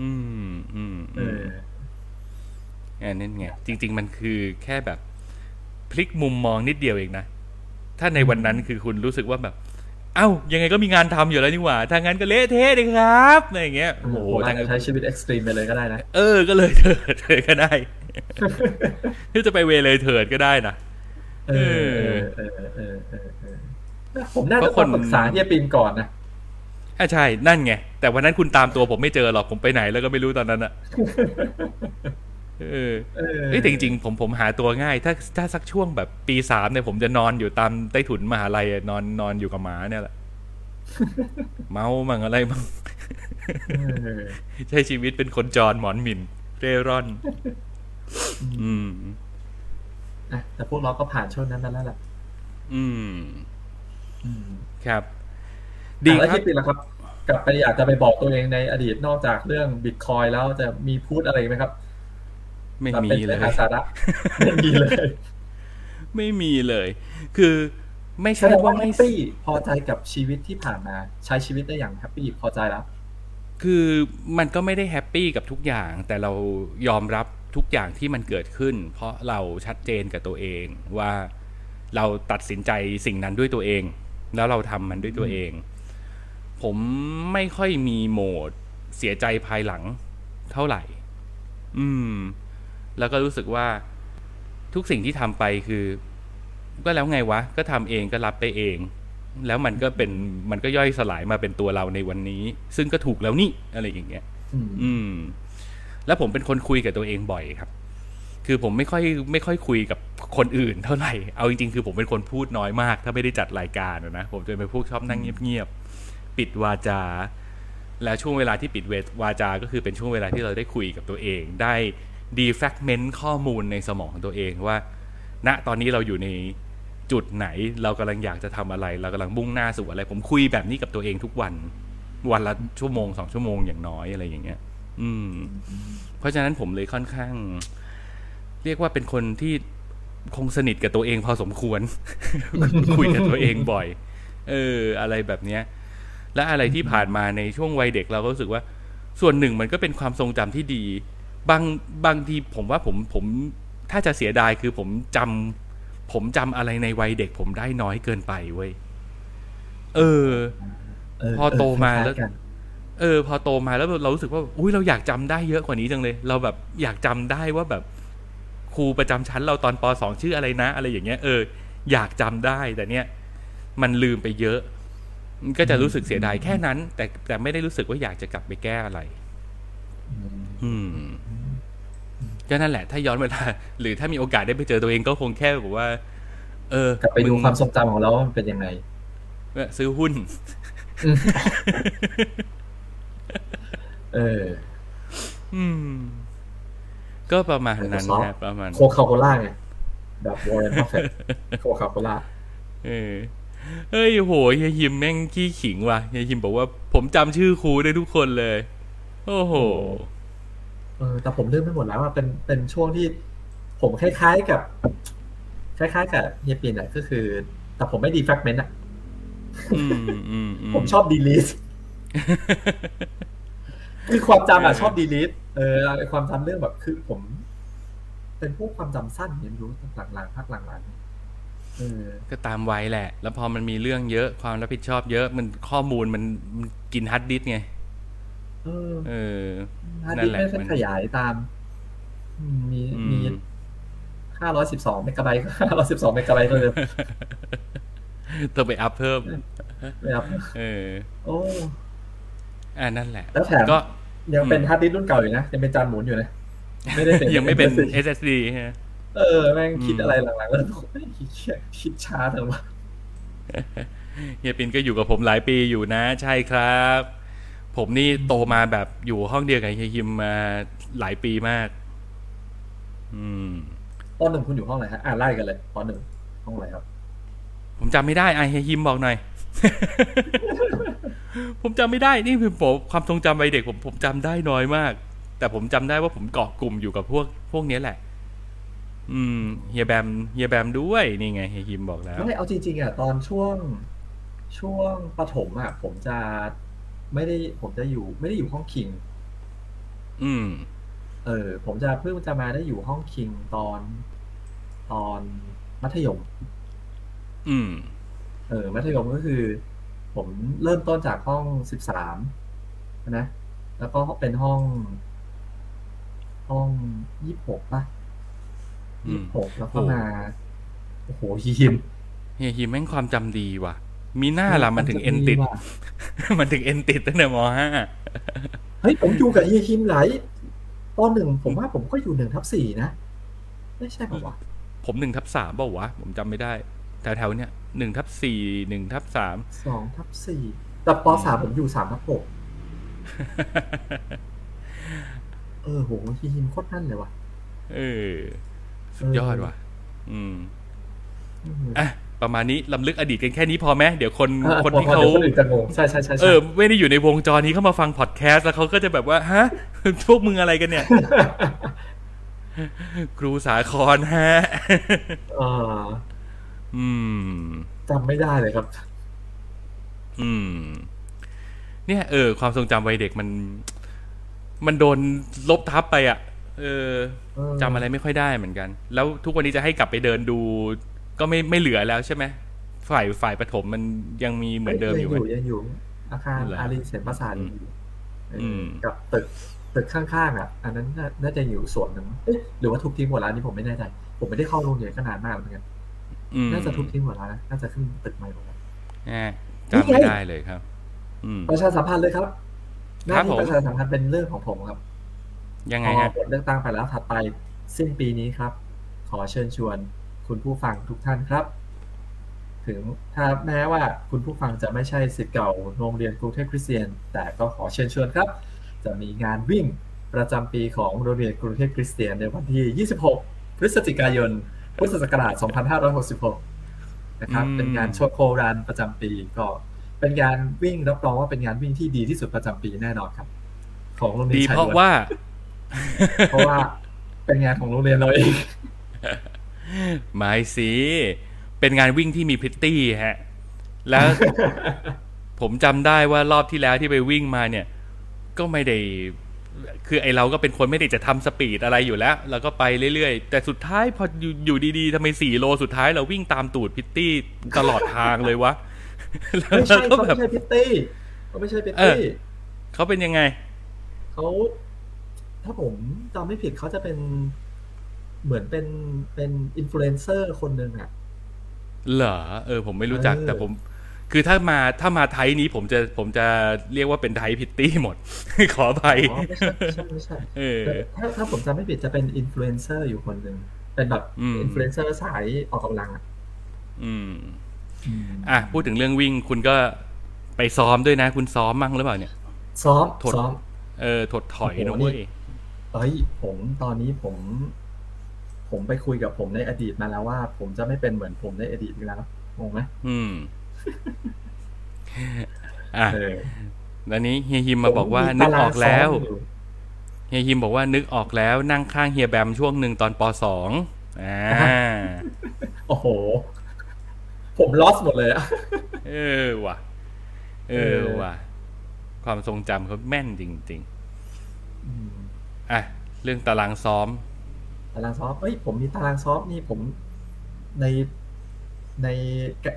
อืมอืมเออืมออันนั้นไงจริง ๆ มันคือแค่แบบ พลิกมุมมองนิดเดียวเองนะ ถ้าในวันนั้นคือคุณรู้สึกว่าแบบ เอ้า ยังไงก็มีงานทำอยู่แล้วนี่หว่าถ้างั้นก็เละเทะเลยครับอะไรอย่างเงี้ยโอ้โอ้โหโหอาทาจงจะใช้ชีวิตเอ็กซ์ตรีมไปเลยก็ได้นะ เออ ก็เลยเถิดเลยก็ได้ที่จะไปเวเลยเถิดก็ได้นะเออเออเออเออเออเออผมน่าเพจะราะคคนนปรึกษาเฮียปินก่อนนะ อะใช่ นั่นไง แต่วันนั้นคุณตามตัวผมไม่เจอหรอก ผมไปไหนแล้วก็ไม่รู้ตอนนั้นอะเออเออเอ้ยแต่จริงๆผมผมหาตัวง่าย ถ้าถ้าสักช่วงแบบปีสามเนี่ยผมจะนอนอยู่ตามใต้ถุนมหาลัยอะนอนนอนอยู่กับหมาเนี่ยแหละ เมามั่งอะไรมั่งเออใช้ชีวิตเป็นคนจรหมอนหมินเร่ร่อน อืมอะแต่พวกเราก็ผ่านช่วงนั้นมาแล้วแหละอืมอืม ครับ ดีอะแล้วครับที่ปินล่ะครับ กลับไปอยากจะไปบอกตัวเองในอดีตนอกจากเรื่องบิตคอยแล้วจะมีพูดอะไรไหมครับ ไม่แบบมีเป็นเลเนื้อยหาสาระไม่มีเลย ไม่มีเลย คือไม่แสใช่ดงว่าว่าแฮไม่ปปี้พอใจกับชีวิตที่ผ่านมา ใช้ชีวิตได้อย่างแฮปปี้พอใจแล้ว คือมันก็ไม่ได้แฮปปี้กับทุกอย่าง แต่เรายอมรับทุกอย่างที่มันเกิดขึ้น เพราะเราชัดเจนกับตัวเองว่าเราตัดสินใจสิ่งนั้นด้วยตัวเอง แล้วเราทำมันด้วยตัวเอง ผมไม่ค่อยมีโหมดเสียใจภายหลังเท่าไหร่ อืม แล้วก็รู้สึกว่าทุกสิ่งที่ทำไปคือ ก็แล้วไงวะ ก็ทำเองก็รับไปเอง แล้วมันก็เป็นมันก็ย่อยสลายมาเป็นตัวเราในวันนี้ ซึ่งก็ถูกแล้วนี่อะไรอย่างเงี้ย อืมอืมแล้วผมเป็นคนคุยกับตัวเองบ่อยครับ คือผมไม่ค่อยไม่ค่อยคุยกับคนอื่นเท่าไหร่ เอาจริงๆ คือผมเป็นคนพูดน้อยมาก ถ้าไม่ได้จัดรายการอะนะ ผมจะเป็นพวกชอบนั่งเงียบๆ ปิดวาจา แล้วช่วงเวลาที่ปิดเวทวาจา ก็คือเป็นช่วงเวลาที่เราได้คุยกับตัวเอง ได้ดีแฟกเมนต์ข้อมูลในสมองของตัวเองว่า ณตอนนี้เราอยู่ในจุดไหนเรากำลังอยากจะทำอะไร เรากำลังมุ่งหน้าสู่อะไร ผมคุยแบบนี้กับตัวเองทุกวัน วันละชั่วโมงสองชั่วโมงอย่างน้อยอะไรอย่างเงี้ย อืม เพราะฉะนั้นผมเลยค่อนข้าง เรียกว่าเป็นคนที่คงสนิทกับตัวเองพอสมควร คุยกับตัวเองบ่อย เออ อะไรแบบเนี้ย และอะไรที่ผ่านมาในช่วงวัยเด็กเราก็รู้สึกว่า ส่วนหนึ่งมันก็เป็นความทรงจำที่ดี บางบางทีผมว่าผมผมถ้าจะเสียดายคือผมจำผมจำอะไรในวัยเด็ก ผมได้น้อยเกินไปเว้ยเออเออพอโตมาเออแล้วคล้ยๆกันเออ พอโตมาแล้วเรารู้สึกว่าอุ้ยเราอยากจำได้เยอะกว่านี้จังเลย เราแบบอยากจำได้ว่าแบบครูประจำชั้นเราตอนปสองชื่ออะไรนะ อะไรอย่างเงี้ยเอออยากจำได้แต่เนี้ยมันลืมไปเยอะมัน ก็จะรู้สึกเสียดายแค่นั้น แต่แต่ไม่ได้รู้สึกว่าอยากจะกลับไปแก้อะไร อืมอืมก็นั่นแหละ ถ้าย้อนเวลา หรือถ้ามีโอกาสได้ไปเจอตัวเองก็คงแค่แบบว่า เออกลับไปดูงความทรงจำของเราว่ามันเป็นยังไงซื้อหุ้น เออ อืม ก็ประมาณนั้น Microsoft นะประมาณ Coca-Cola ไงแบบวอร์เรนบัฟเฟต Coca-Cola เออ เฮ้ยโหเฮียยิมแม่งขี้ขิงว่ะเฮียยิมบอกว่าผมจำชื่อครูได้ทุกคนเลย โอ้โห เออ แต่ผมลืมไปหมดแล้วว่าเป็นเป็นช่วงที่ ผมคล้ายๆกับ คล้ายๆกับเฮียปินอะก็คือ แต่ผมไม่ดีแฟกเมนต์อะอืมอืมอืผมชอบดีลิทคือความจำอะเออชอบดีลิทเออไอ้ความจำเรื่องแบบคือผม เป็นพวกความจำสั้นเนี่ยไม่รู้หลังๆภาคหลังๆเออ ก็ตามวัยแหละ แล้วพอมันมีเรื่องเยอะความรับผิดชอบเยอะมันข้อมูลมันมันกินฮาร์ดดิสก์ไงเออเออฮาร์ดนั่ดินแหละไม่ค่อยมันขยายตามอืมมีอืมมีห้าร้อยสิบสองเมกะไบต์ห้าร้อยสิบสองเมกะไบต์เลยต้องไป up เพิ่มนะครับเออ โอ้อ่านั่นแหละ แล้วแถมก็ยังเป็นอืมฮาร์ดดิสก์รุ่นเก่าอยู่นะ ยังเป็นจานหมุนอยู่นะ ไม่ได้เป็นยังไม่เป็น SSD SSD ฮะ เออแม่งคิดอืมอะไรหลังๆแล้วคิดคิดช้าจังวะเฮียปินก็อยู่กับผมหลายปีอยู่นะ ใช่ครับ ผมนี่โตมาแบบอยู่ห้องเดียวกับเฮียฮิมมาหลายปีมาก อืมตอนหนึ่งคุณอยู่ห้องไหนฮะอ่าไล่กันเลยตอนหนึ่งห้องไหนครับ ผมจำไม่ได้ไอะเฮียฮิมบอกหน่อย ผมจำไม่ได้นี่คือผมความทรงจำวัยเด็กผมผมจำได้น้อยมาก แต่ผมจำได้ว่าผมเกาะกลุ่มอยู่กับพวกพวกเนี้ยแหละ อืมเฮียแบมเฮียแบมด้วยนี่ไงเฮียฮิมบอกแล้วไม่เอาจริงๆอะตอนช่วงช่วงประถมอะ ผมจะไม่ได้ผมจะอยู่ ไม่ได้อยู่ห้องคิง อืม เออ ผมจะเพิ่งจะมาได้อยู่ห้องคิงตอนตอนมัธยม อืม เออ มัธยมก็คือ ผมเริ่มต้นจากห้องสิบสามนะ แล้วก็เป็นห้อง ห้องยี่สิบหกป่ะอื ยี่มสิบหกแล้วก็โอ้มาโอ้โหยิมเฮียฮิมแม่งความจำดีว่ะ มีหน้าล่ะมันถึงเอ็นติดว่ะมันถึงเอ็นติดตั้งแต่มห้าเฮ้ยผมอยู่กับเฮียฮิมหลายตอนหนึ่งผมว่าผมก็อยู่หนึ่งทับสี่นะไม่ใช่ป่าวะผมหนึ่งทับสามเปล่าวะผมจำไม่ได้แถวๆเนี้ยหนึ่งทับสี่หนึ่งทับสามสองทับสี่แต่ปสามผมอยู่สามทับหกเออโหเฮียฮิมโคตรนั่นเลยว่ะ เออ สุดยอดว่ะอืมอืมอะประมาณนี้ลำลึกอดีตกันแค่นี้พอไหมเดี๋ยวคนอะคนที่พอเขาดี๋ยวคนอื่นจะงงใช่ใช่ใช่เอใช่อไม่ได้อยู่ในวงจรนี้เข้ามาฟังพอดแคสต์แล้วเขาก็จะแบบว่าฮะพวกมึงอะไรกันเนี่ย ครูสาครฮะเอออืมจำไม่ได้เลยครับ อืม เนี่ย เออ ความทรงจำวัยเด็กมัน มันโดนลบทับไปอะเออ เออจำอะไรไม่ค่อยได้เหมือนกัน แล้วทุกวันนี้จะให้กลับไปเดินดู ก็ไม่ไม่เหลือแล้วใช่ไหมฝ่ายฝ่ายปฐมมันยังมีเหมือนเดิมอยู่ไหมยังอยู่ยังอยู่อาคารเหรออารีเสนประสาทยังอยู่เอออมกับตึกตึกข้างๆอะ อันนั้นน่าน่าจะอยู่ส่วนหนึ่งเอ๊ะหรือว่าทุบทิ้งหมดแล้วอันนี้ผมไม่แน่ใจ ผมไม่ได้เข้าโรงเรียนก็นานมากเหมือนกันอืมน่าจะทุบทิ้งหมดแล้วนะน่าจะขึ้นตึกใหม่หมดแล้วอ่าจำไม่ได้เลยครับอืมประชาสัมพันธ์เลยครับหครัน้าบที่ผมประชาสัมพันธ์เป็นเรื่องของผมครับ ยังพไงอฮะผลเลือกตั้งไปแล้วถัดไปสิ้นปีนี้ครับ ขอเชิญชวนคุณผู้ฟังทุกท่านครับ ถึงถ้าแม้ว่าคุณผู้ฟังจะไม่ใช่ศิษย์เก่าโรงเรียนกรุงเทพคริสเตียน แต่ก็ขอเชิญชวนครับ จะมีงานวิ่งประจำปีของโรงเรียนกรุงเทพคริสเตียนในวันที่ 26 พฤศจิกายน พุทธศักราช 2566 นะครับอืมเป็นงานโชว์โครันประจำปีก็เป็นงานวิ่งรับรองว่าเป็นงานวิ่งที่ดีที่สุดประจำปีแน่นอนครับ ของโรงเรียนดีชายเพราะล้วนว่า เพราะว่าเป็นงานของโรงเรียนเราเองไม่สิเป็นงานวิ่งที่มีพริตตี้ฮะ แล้วผมจำได้ว่ารอบที่แล้วที่ไปวิ่งมาเนี่ย ก็ไม่ได้ คือไอเราก็เป็นคนไม่ได้จะทำสปีดอะไรอยู่แล้วแล้วก็ไปเรื่อยๆ แต่สุดท้ายพออยู่อยู่ดีๆทำไมสี่โลสุดท้ายเราวิ่งตามตูดพิตตี้ตลอดทางเลยวะแล้วไม่ใช่ก็เขาแบไม่บใช่พิตตี้เขาไม่ใช่พิตเอตี้อเขาเป็นยังไงเขา ถ้าผมจำไม่ผิดเขาจะเป็นเหมือนเป็นเป็นอินฟลูเอนเซอร์คนหนึ่งอะเหรอเออ ผมไม่รู้จักเออแต่ผม คือถ้ามาถ้ามาไทยนี้ผมจะผมจะเรียกว่าเป็นไทยพิตตี้หมด ขออภัยอ๋อไม่ใช่ไม่ใช่ไม่ใช่เออถ้าถ้าผมจำไม่ผิดจะเป็นอินฟลูเอนเซอร์อยู่คนหนึ่งเป็นแบบอืมอินฟลูเอนเซอร์สายออกกำลังอะอืมอะพูดถึงเรื่องวิ่งคุณก็ไปซ้อมด้วยนะ คุณซ้อมมั่งหรือเปล่าเนี่ย ซ้อมถดซ้อม เออถดถอยโอ้นะโหเว้ยนี่ เอ้ยผมตอนนี้ผม ผมไปคุยกับผมในอดีตมาแล้วว่า ผมจะไม่เป็นเหมือนผมในอดีตอีกแล้วงงไหมอืม อะเออแล้วนี้เฮียฮิมมาบอกว่านึกออกแล้วผมมีตารางซ้อมอยู่เฮียฮิมบอกว่านึกออกแล้วนั่งข้างเฮียแบมช่วงหนึ่งตอนปสองอ่าโอ้โห ผมลอสหมดเลยอะเออว่ะ เออว่ะ ความทรงจำเขาแม่นจริงอืมๆ อะเรื่องตารางซ้อม ตารางซ้อมเอ้ยผมมีตารางซ้อมนี่ผมในใน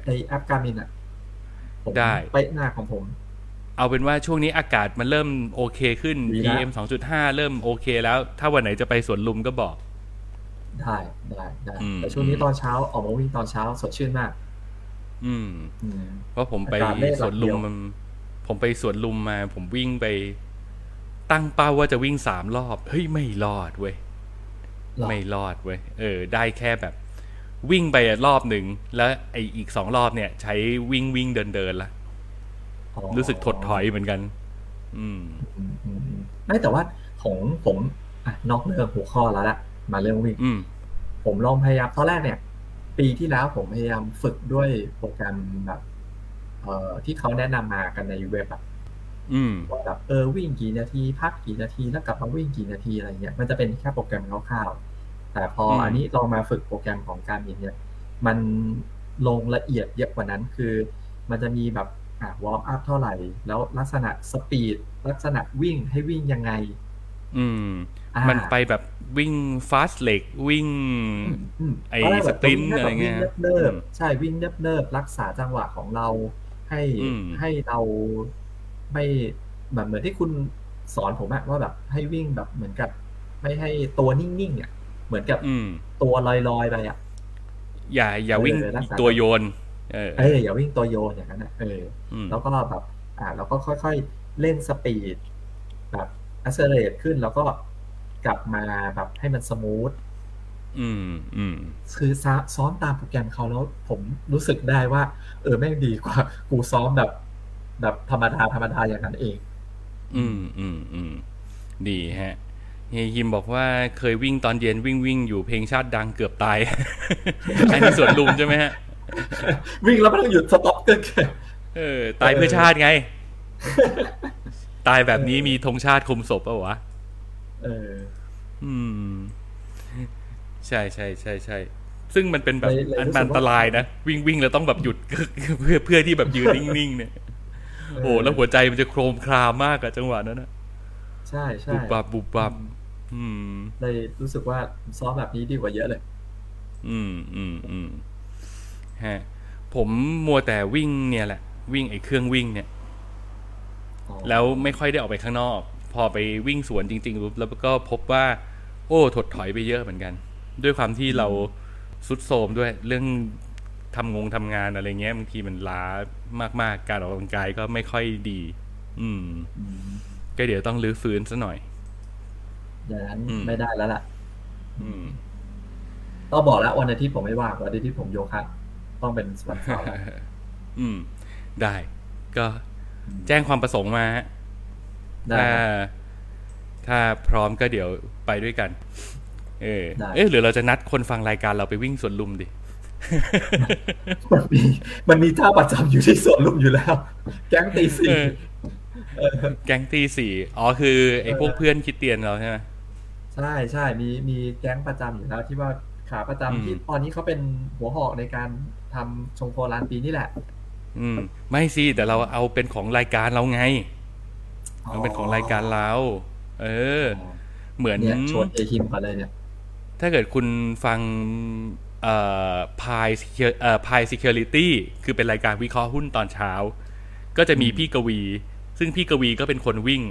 ในแอปการมินอะผมได้เป๊ะหน้าของผม เอาเป็นว่าช่วงนี้อากาศมันเริ่มโอเคขึ้นดีนะ PM 2.5เริ่มโอเคแล้ว ถ้าวันไหนจะไปสวนลุมก็บอก ได้ได้ได้อืมแต่ช่วงนี้ตอนเช้าออกมาวิ่งตอนเช้าสดชื่นมาก อืมอืมเพราะผมไปอากาศไม่สวนลุมหลับเดียวมันผมไปสวนลุมมา ผมวิ่งไป ตั้งเป้าว่าจะวิ่งสามรอบ เฮ้ยไม่รอดเว้ยหรอไม่รอดเว้ย เออ ได้แค่แบบ วิ่งไปรอบหนึ่ง แล้วไออีกสองรอบเนี่ย ใช้วิ่งวิ่งเดินเดินละอ๋อรู้สึกถดถอยเหมือนกัน อืมอืมอืมอืมไม่แต่ว่าของผมอะนอกเรื่องหัวข้อแล้วละมาเรื่องวิ่งอืมผมลองพยายามตอนแรกเนี่ย ปีที่แล้วผมพยายามฝึกด้วยโปรแกรมแบบ เอ่อที่เขาแนะนำมากันในเว็บอะอืม ว่าแบบเออวิ่งกี่นาทีพักกี่นาทีแล้วกลับมาวิ่งกี่นาทีอะไรเงี้ยมันจะเป็นแค่โปรแกรมคร่าวๆแต่พออมอันนี้ลองมาฝึกโปรแกรมของ Garmin เนี่ยมันลงละเอียดเยอะกว่านั้นคือ มันจะมีแบบอ่า warm up เท่าไหร่ แล้วลักษณะ speed ลักษณะวิ่งให้วิ่งยังไง อืมอ่ามันไปแบบวิ่งฟาสเ e กวิ่งอืมไอ้ตนแกแบบสปรินต์วิ่งอะไรเงี้ยวิ่เนิบอืมๆใช่วิ่งเนิบๆรักษาจังหวะของเราให้อืมให้เรา ไม่แบบเหมือนที่คุณสอนผมอะว่าแบบให้วิ่งแบบเหมือนกับ ไม่ให้ตัวนิ่งๆเนี่ยเหมือนกับอืมตัวลอยๆไปอะอย่า อย่าวิ่งเออรักษาตัวโยนเออเอออย่าวิ่งตัวโยนอย่างนั้นนะเอออืมแล้วก็แบบ อ่าเราก็ค่อยๆเล่น speed แบบ accelerate ขึ้นแล้วก็กลับมาแบบให้มัน smooth อืมอืมคือซาซ้อมตามโปรแกรมเขาแล้วผมรู้สึกได้ว่า เออแม่งดีกว่า กูซ้อมแบบ แบบธรรมดาธรรมดาอย่างนั้นเอง อืมอืมอืมดีฮะเฮียยิมบอกว่าเคยวิ่งตอนเย็นวิ่งวิ่งอยู่เพลงชาติดังเกือบตายอันนี้สวนลุมใช่ไหมฮะ วิ่งแล้วไม่ต้องหยุดสต็อปเกินแค่เออ ตายเพื่อชาติไง ตายแบบนี้มีธงชาติคุมศพปะวะ เออ อืม ใช่ใช่ใช่ใช่ซึ่งมันเป็นแบบเลยเลยอันรู้สึกว่าอันตรายนะ วิ่งวิ่งแล้วต้องแบบหยุดเพื่อเพื่อที่แบบยืนนิ่งๆเนี่ย โอ้โหแล้วหัวใจมันจะโครมครามมากอะจังหวะนั้นนะใช่ใช่บุบบับบุบบับอืมเลยรู้สึกว่าซ้อมแบบนี้ดีกว่าเยอะเลย อืมอืมอืมฮะผมมัวแต่วิ่งเนี่ยแหละ วิ่งไอ้เครื่องวิ่งเนี่ยอ๋อแล้วไม่ค่อยได้ออกไปข้างนอก พอไปวิ่งสวนจริงๆปุ๊บแล้วก็พบว่า โอ้ ถดถอยไปเยอะเหมือนกัน ด้วยความที่เราสุดโทรมด้วยเรื่อง ทำงงทำงานอะไรเงี้ยบางทีมันล้ามากๆ การออกกำลังกายก็ไม่ค่อยดี อืมอืมก็เดี๋ยวต้องรื้อฟื้นซะหน่อยอย่างนั้นอืมไม่ได้แล้วล่ะ อืมต้องบอกแล้ววันอาทิตย์ผมไม่ว่างวันอาทิตย์ผมโยคะต้องเป็นวันเสาร์อืม ได้ ก็แจ้งความประสงค์มาฮะได้ถ้าถ้าพร้อมก็เดี๋ยวไปด้วยกัน เออได้เอ๊ะหรือเราจะนัดคนฟังรายการเราไปวิ่งสวนลุมดิ มันมีมันมีเจ้าประจำอยู่ที่สวนลุมอยู่แล้ว แก๊งตีสี่เออแก๊งตีสี่อ๋อคือไอ้พวกเพื่อนคิดเตียนเราใช่ไหมใช่ใช่มีมีแก๊งประจำอยู่แล้วที่ว่าขาประจำอืมที่ตอนนี้เขาเป็นหัวหอกในการทำชงโคลานปีนี่แหละ อืม ไม่สิแต่เราเอาเป็นของรายการเราไงเอาเป็นของรายการเราเออ เหมือนเนี่ยชวนเอคิมก่อนเลยเนี่ย ถ้าเกิดคุณฟังเอ่อ พายเอ่อพาย security คือเป็นรายการวิเคราะห์หุ้นตอนเช้า ก็จะมีพี่กวี ซึ่งพี่กวีก็เป็นคนวิ่ง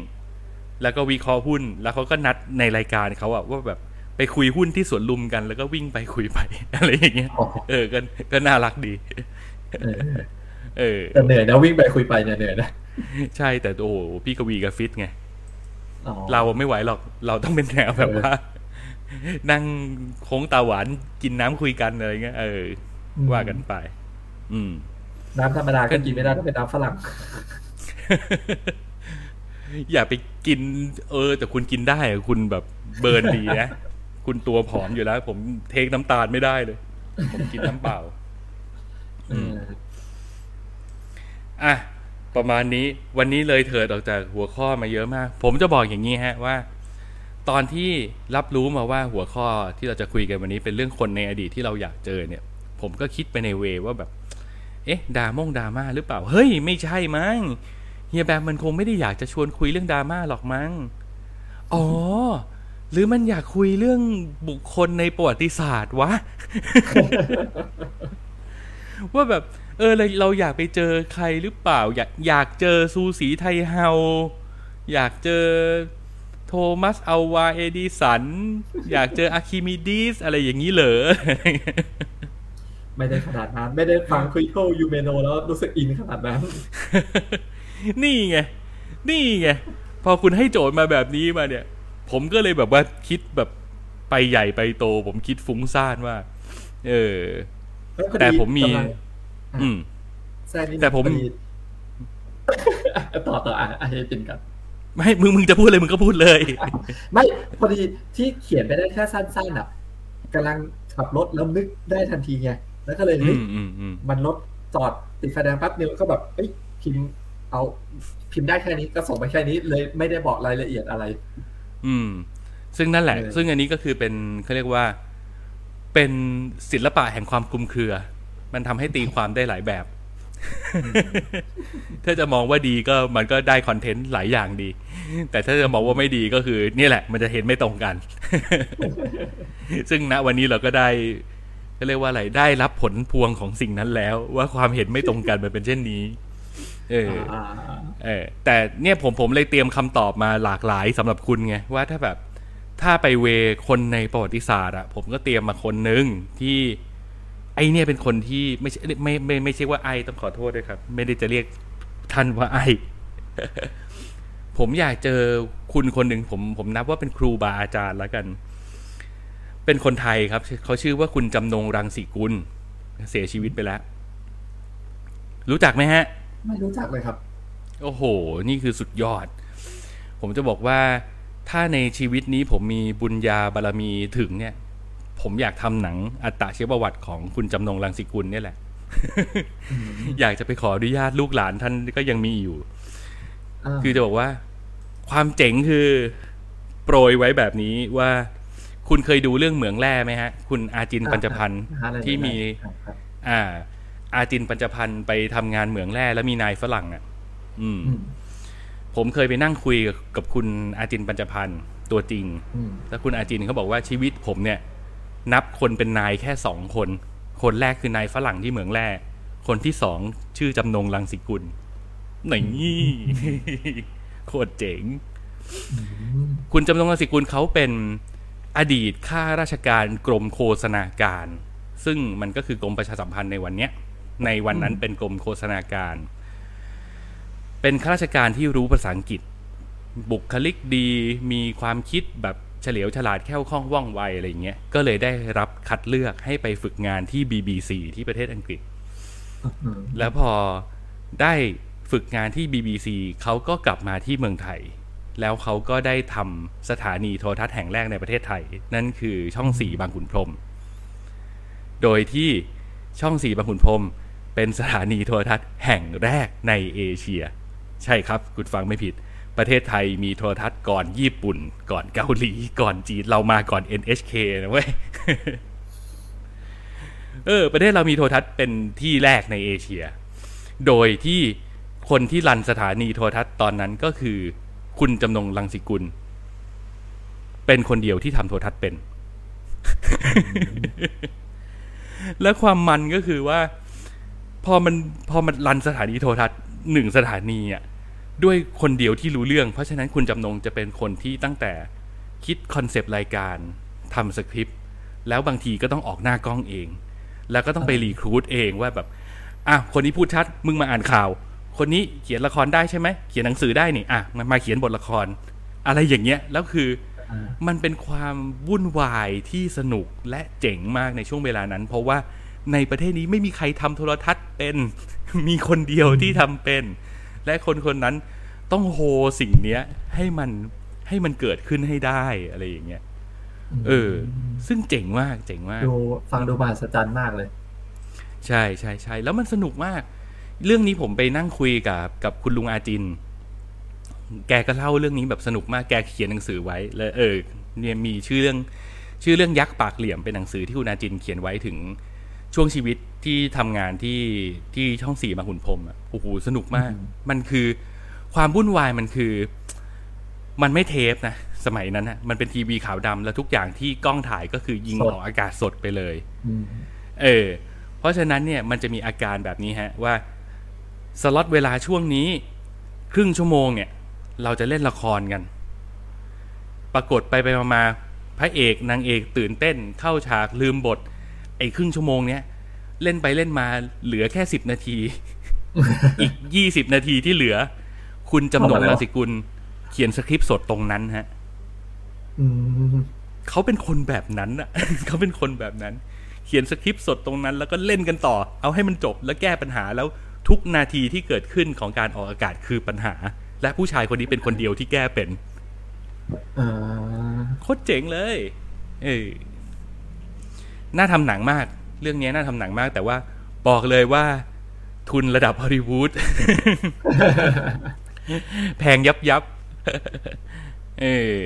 แล้วก็วิเคราะห์หุ้น แล้วเขาก็นัดในรายการเขาอะว่าแบบไปคุยหุ้นที่สวนลุมกัน แล้วก็วิ่งไปคุยไปอะไรอย่างเงี้ยอ๋อเออก็ก็น่ารักดีเออเออแต่เหนื่อยนะวิ่งไปคุยไปเนี่ยเหนื่อยนะใช่แต่โอ้โหพี่กวีกับฟิตไงอ๋อเราไม่ไหวหรอก เราต้องเป็นแนวแบบว่า นั่งโค้งตาหวานกินน้ำคุยกันอะไรเงี้ยเออ ว่ากันไป อืม น้ำธรรมดาก็กินไม่ได้ต้องเป็นน้ำฝรั่ง อย่าไปกิน เออ แต่คุณกินได้อะคุณแบบเบิร์นดีนะคุณตัวผอมอยู่แล้ว ผมเทคน้ำตาลไม่ได้เลย ผมกินน้ำเปล่าเอออะประมาณนี้วันนี้เลยเถิดออกจากหัวข้อมาเยอะมาก ผมจะบอกอย่างนี้ฮะว่า ตอนที่รับรู้มาว่าหัวข้อที่เราจะคุยกันวันนี้เป็นเรื่องคนในอดีตที่เราอยากเจอเนี่ย ผมก็คิดไปในเวว่าแบบ เอ๊ะดรามงดราม่าหรือเปล่า เฮ้ย ไม่ใช่มั้งเฮียแบมมันคงไม่ได้อยากจะชวนคุยเรื่องดราม่าหรอกมั้งอ๋อ หรือมันอยากคุยเรื่องบุคคลในประวัติศาสตร์วะ ว่าแบบ เออเราเราอยากไปเจอใครหรือเปล่า อยากอยากเจอซูสีไทเฮาอยากเจอ โทมัสอัลวาเอดิสัน อยากเจออาร์คิมิดีสอะไรอย่างนี้เหรอ ไม่ได้ขนาดนั้น ไม่ได้ฟังคุยโคยูเมโนแล้วรู้สึกอินขนาดนั้น นี่ไง นี่ไง พอคุณให้โจทย์มาแบบนี้มาเนี่ย ผมก็เลยแบบว่าคิดแบบไปใหญ่ไปโต ผมคิดฟุ้งซ่านว่า เออ แต่ผมมีกำลังอืมแทรกนิดนึงแต่แต่ผมพอดีต่อต่ออะอะให้จินกัน ไม่มึงมึงจะพูดเลยมึงก็พูดเลย ไม่พอดีที่เขียนไปได้แค่สั้นๆอะกำลังขับรถแล้วนึกได้ทันทีไงแล้วก็เลยอืเฮ้ยมอืมอืมมันรถจอดติดไฟแดงแป๊บเดียวก็แบบเอ้ยพิมพ์เอาพิมพ์ได้แค่นี้ก็ส่งไปแค่นี้เลยไม่ได้บอกรายละเอียดอะไร อืม ซึ่งนั่นแหละเออซึ่งอันนี้ก็คือเป็นเขาเรียกว่า เป็นศิลปะแห่งความคลุมเครือ มันทำให้ตีความได้หลายแบบ ถ้าจะมองว่าดีก็มันก็ได้คอนเทนต์หลายอย่างดี แต่ถ้าจะมองว่าไม่ดีก็คือ นี่แหละ มันจะเห็นไม่ตรงกัน ซึ่งณวันนี้เราก็ได้ก็เรียกว่าอะไรได้รับผลพวงของสิ่งนั้นแล้ว ว่าความเห็นไม่ตรงกันมันเป็นเช่นนี้ เอออ่าเออ แต่เนี่ยผมผมเลยเตรียมคำตอบมาหลากหลายสำหรับคุณไงว่าถ้าแบบ ถ้าไปเวคนในประวัติศาสตร์อะผมก็เตรียมมาคนหนึ่งที่ไอเนี่ยเป็นคนที่ไม่ใช่ไม่ไม่ไม่ใช่ว่าไอต้องขอโทษด้วยครับ ไม่ได้จะเรียกท่านว่าไอ ผมอยากเจอคุณคนหนึ่งผมผมนับว่าเป็นครูบาอาจารย์แล้วกัน เป็นคนไทยครับเขาชื่อว่าคุณจำนงรังสีกุล เสียชีวิตไปแล้ว รู้จักไหมฮะ ไม่รู้จักเลยครับ โอ้โห นี่คือสุดยอด ผมจะบอกว่าถ้าในชีวิตนี้ผมมีบุญญาบารมีถึงเนี่ย ผมอยากทำหนังอัตตาชีวประวัติของคุณจำนงรังสีกุลเนี่ยแหละ อยากจะไปขออนุญาตลูกหลานท่านก็ยังมีอยู่า คือจะบอกว่า ความเจ๋งคือ โปรยไว้แบบนี้ว่า คุณเคยดูเรื่องเหมืองแร่ไหมฮะ คุณอาจินปัญจพันธ์หาอะไรที่มีครับครับอ่า อาจินปัญจพันธ์ไปทำงานเหมืองแร่แล้วมีนายฝรั่งอะ อืมอืมผมเคยไปนั่งคุยกับกับคุณอาจินปัญจพันธ์ตัวจริงอืมแล้วคุณอาจินเขาบอกว่าชีวิตผมเนี่ย นับคนเป็นนายแค่สองคน คนแรกคือนายฝรั่งที่เหมืองแร่คนที่สองชื่อจำนงรังสิกุลไหนนี่ โคตรเจ๋ง คุณจำนงรังสิกุลเขาเป็นอดีตข้าราชการกรมโฆษณาการ ซึ่งมันก็คือกรมประชาสัมพันธ์ในวันเนี้ย ในวันนั้นเป็นกรมโฆษณาการ เป็นข้าราชการที่รู้ภาษาอังกฤษ บุคลิกดี มีความคิดแบบเฉลียวฉลาดแค่วคล่องว่องไวอะไรอย่างเงี้ย ก็เลยได้รับคัดเลือกให้ไปฝึกงานที่ BBC ที่ประเทศอังกฤษอืมแล้วพอได้ ฝึกงานที่ BBC เขาก็กลับมาที่เมืองไทย แล้วเขาก็ได้ทำสถานีโทรทัศน์แห่งแรกในประเทศไทย นั่นคือช่องสีบางขุนพรม โดยที่ช่องสีบางขุนพรมเป็นสถานีโทรทัศน์แห่งแรกในเอเชีย ใช่ครับคุณฟังไม่ผิด ประเทศไทยมีโทรทัศน์ก่อนญี่ปุ่น ก่อนเกาหลี ก่อนจีนเรามาก่อน NHK นะเว้ยเออประเทศเรามีโทรทัศน์เป็นที่แรกในเอเชีย โดยที่ คนที่รันสถานีโทรทัศน์ตอนนั้นก็คือ คุณจำนงรังสิกุล เป็นคนเดียวที่ทำโทรทัศน์เป็น และความมันก็คือว่า พอมันพอมันรันสถานีโทรทัศน์หนึ่งสถานีอะด้วยคนเดียวที่รู้เรื่อง เพราะฉะนั้นคุณจำนงจะเป็นคนที่ตั้งแต่คิดคอนเซปต์รายการทำสคริปต์แล้วบางทีก็ต้องออกหน้ากล้องเอง แล้วก็ต้องไปรีครูดเองว่าแบบอะคนนี้พูดชัด มึงมาอ่านข่าว คนนี้เขียนละครได้ใช่ไหมเขียนหนังสือได้นี่อะมันมาเขียนบทละคร อะไรอย่างเงี้ยแล้วคืออ่ามันเป็นความวุ่นวายที่สนุกและเจ๋งมากในช่วงเวลานั้น เพราะว่าในประเทศนี้ไม่มีใครทำโทรทัศน์เป็น มีคนเดียวที่ทำเป็น และคนคนนั้นต้องโฮสิ่งเนี้ยให้มันให้มันเกิดขึ้นให้ได้อะไรอย่างเงี้ยเออ ซึ่งเจ๋งมากเจ๋งมากดูฟังดูมหัศจรรย์มากเลย ใช่ใช่ใช่แล้วมันสนุกมาก เรื่องนี้ผมไปนั่งคุยกับกับคุณลุงอาจิน แกก็เล่าเรื่องนี้แบบสนุกมากแกเขียนหนังสือไว้แล้วเออเนี่ยมีชื่อเรื่องชื่อเรื่องยักษ์ปากเหลี่ยมเป็นหนังสือที่คุณอาจินเขียนไว้ถึงช่วงชีวิตที่ทำงานที่ที่ช่องสี่บางขุนพรหมอะโอ้โหสนุกมากอืมมันคือความวุ่นวายมันคือ มันไม่เทปนะสมัยนั้นนะมันเป็นทีวีขาวดำแล้วทุกอย่างที่กล้องถ่ายก็คือยิงสดออกอากาศสดไปเลยอืมเออ เพราะฉะนั้นเนี่ยมันจะมีอาการแบบนี้ฮะ ว่า สล็อตเวลาช่วงนี้ ครึ่งชั่วโมงเนี่ย เราจะเล่นละครกัน ปรากฏไปไปมามาพระเอกนางเอกตื่นเต้น เข้าฉากลืมบท ไอ้ครึ่งชั่วโมงเนี้ยเล่นไปเล่นมาเหลือแค่สิบนาที อีกยี่สิบนาทีที่เหลือ คุณจำนงทำอะไรวะราศิกุล เขียนสคริปต์สดตรงนั้นฮะอืมเขาเป็นคนแบบนั้นอะเขาเป็นคนแบบนั้น เขียนสคริปต์สดตรงนั้น แล้วก็เล่นกันต่อ เอาให้มันจบแล้วแก้ปัญหาแล้ว ทุกนาทีที่เกิดขึ้นของการออกอากาศคือปัญหา และผู้ชายคนนี้เป็นคนเดียวที่แก้เป็นอ่าโคตรเจ๋งเลย เออน่าทำหนังมาก เรื่องนี้น่าทำหนังมาก แต่ว่าบอกเลยว่า ทุนระดับฮอลลีวูดแพงยับยับเออ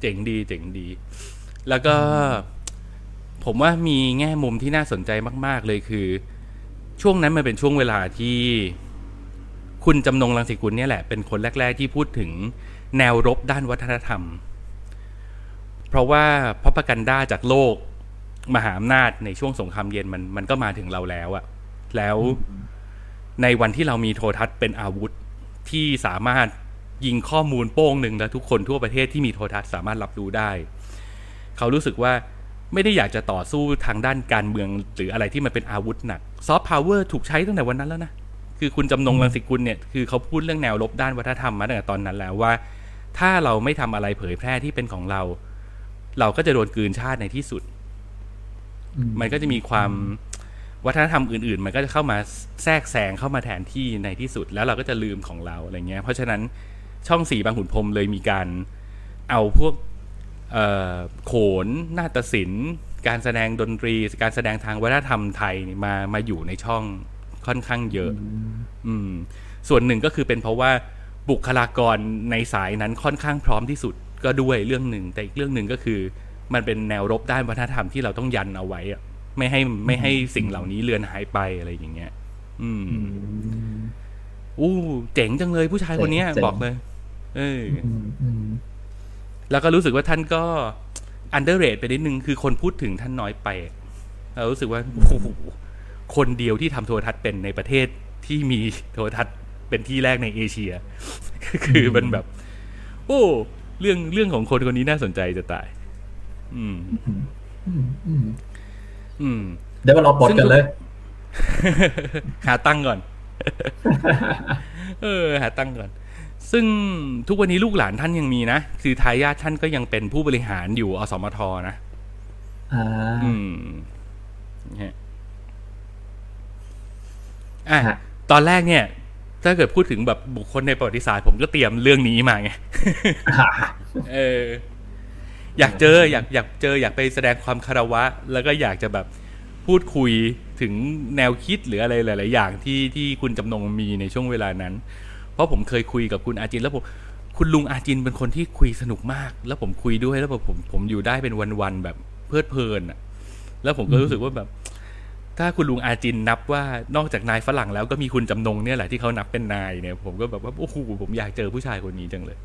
เจ๋งดี เจ๋งดี แล้วก็ ผมว่ามีแง่มุมที่น่าสนใจมาก ๆ เลยคือ ช่วงนั้นมันเป็นช่วงเวลาที่คุณจำนงรังสิกุลเนี่ยแหละเป็นคนแรก ๆ ที่พูดถึงแนวรบด้านวัฒนธรรม เพราะว่าพอปกันด้าจากโลกมหาอำนาจในช่วงสงครามเย็นมันมันก็มาถึงเราแล้วอะแล้วในวันที่เรามีโทรทัศน์เป็นอาวุธที่สามารถยิงข้อมูลโป้งหนึ่งแล้วทุกคนทั่วประเทศที่มีโทรทัศน์สามารถรับรู้ได้ เขารู้สึกว่า ไม่ได้อยากจะต่อสู้ทางด้านการเมือง หรืออะไรที่มันเป็นอาวุธหนักซอฟต์พาวเวอร์ถูกใช้ตั้งแต่วันนั้นแล้วนะ คือคุณจำนงรังสิกุลเนี่ยคือเขาพูดเรื่องแนวรบด้านวัฒนธรรมมาตั้งแต่ตอนนั้นแล้วว่า ถ้าเราไม่ทำอะไรเผยแพร่ที่เป็นของเรา เราก็จะโดนกลืนชาติในที่สุด มันก็จะมีความวัฒนธรรมอื่น ๆ มันก็จะเข้ามาแทรกแซงเข้ามาแทนที่ในที่สุด แล้วเราก็จะลืมของเราอะไรเงี้ย เพราะฉะนั้นช่องสีบางขุนพรมเลยมีการเอาพวก โขนนาฏศิลป์ การแสดงดนตรี การแสดงทางวัฒนธรรมไทยนี่มามาอยู่ในช่องค่อนข้างเยอะ อืม ส่วนหนึ่งก็คือเป็นเพราะว่าบุคลากรในสายนั้นค่อนข้างพร้อมที่สุดก็ด้วยเรื่องหนึ่ง แต่อีกเรื่องหนึ่งก็คือ มันเป็นแนวรบด้านวัฒนธรรมที่เราต้องยันเอาไว้อะไม่ให้ไม่ให้สิ่งเหล่านี้เลือนหายไปอะไรอย่างเงี้ย อืมอืมอู้เจ๋งจังเลยผู้ชายคนเนี้ยเจ๋งบอกเลย เอออืมอืม แล้วก็รู้สึกว่าท่านก็อันเดอร์เรทไปนิดนึงคือคนพูดถึงท่านน้อยไปเรารู้สึกว่าโอ้โหคนเดียวที่ทำโทรทัศน์เป็นในประเทศที่มีโทรทัศน์เป็นที่แรกในเอเชีย คือมันแบบ โอ้เรื่องเรื่องของคนคนนี้น่าสนใจจะตาย อืม อืมอืมอืมเดี๋ยวเราบทกันเลย หาตั้งก่อน เออ หาตั้งก่อน ซึ่งทุกวันนี้ลูกหลานท่านยังมีนะ คือทายาทท่านก็ยังเป็นผู้บริหารอยู่อสมทนะอ่าอืมเนี่ยอะฮะตอนแรกเนี่ย ถ้าเกิดพูดถึงแบบบุคคลในประวัติศาสตร์ผมก็เตรียมเรื่องนี้มาไงเออ อยากเจออยากอยากเจออยากไปแสดงความคารวะ แล้วก็อยากจะแบบพูดคุยถึงแนวคิดหรืออะไรหลาย ๆ อย่างที่ที่คุณจำนงมีในช่วงเวลานั้น เพราะผมเคยคุยกับคุณอาจินแล้วผมคุณลุงอาจินเป็นคนที่คุยสนุกมาก แล้วผมคุยด้วยแล้วแบบผมผมอยู่ได้เป็นวันๆแบบเพลิดเพลินอะ แล้วผมก็รู้สึกว่าแบบ ถ้าคุณลุงอาจินนับว่านอกจากนายฝรั่งแล้วก็มีคุณจำนงเนี่ยแหละที่เขานับเป็นนายเนี่ย ผมก็แบบว่าโอ้โหผมอยากเจอผู้ชายคนนี้จังเลย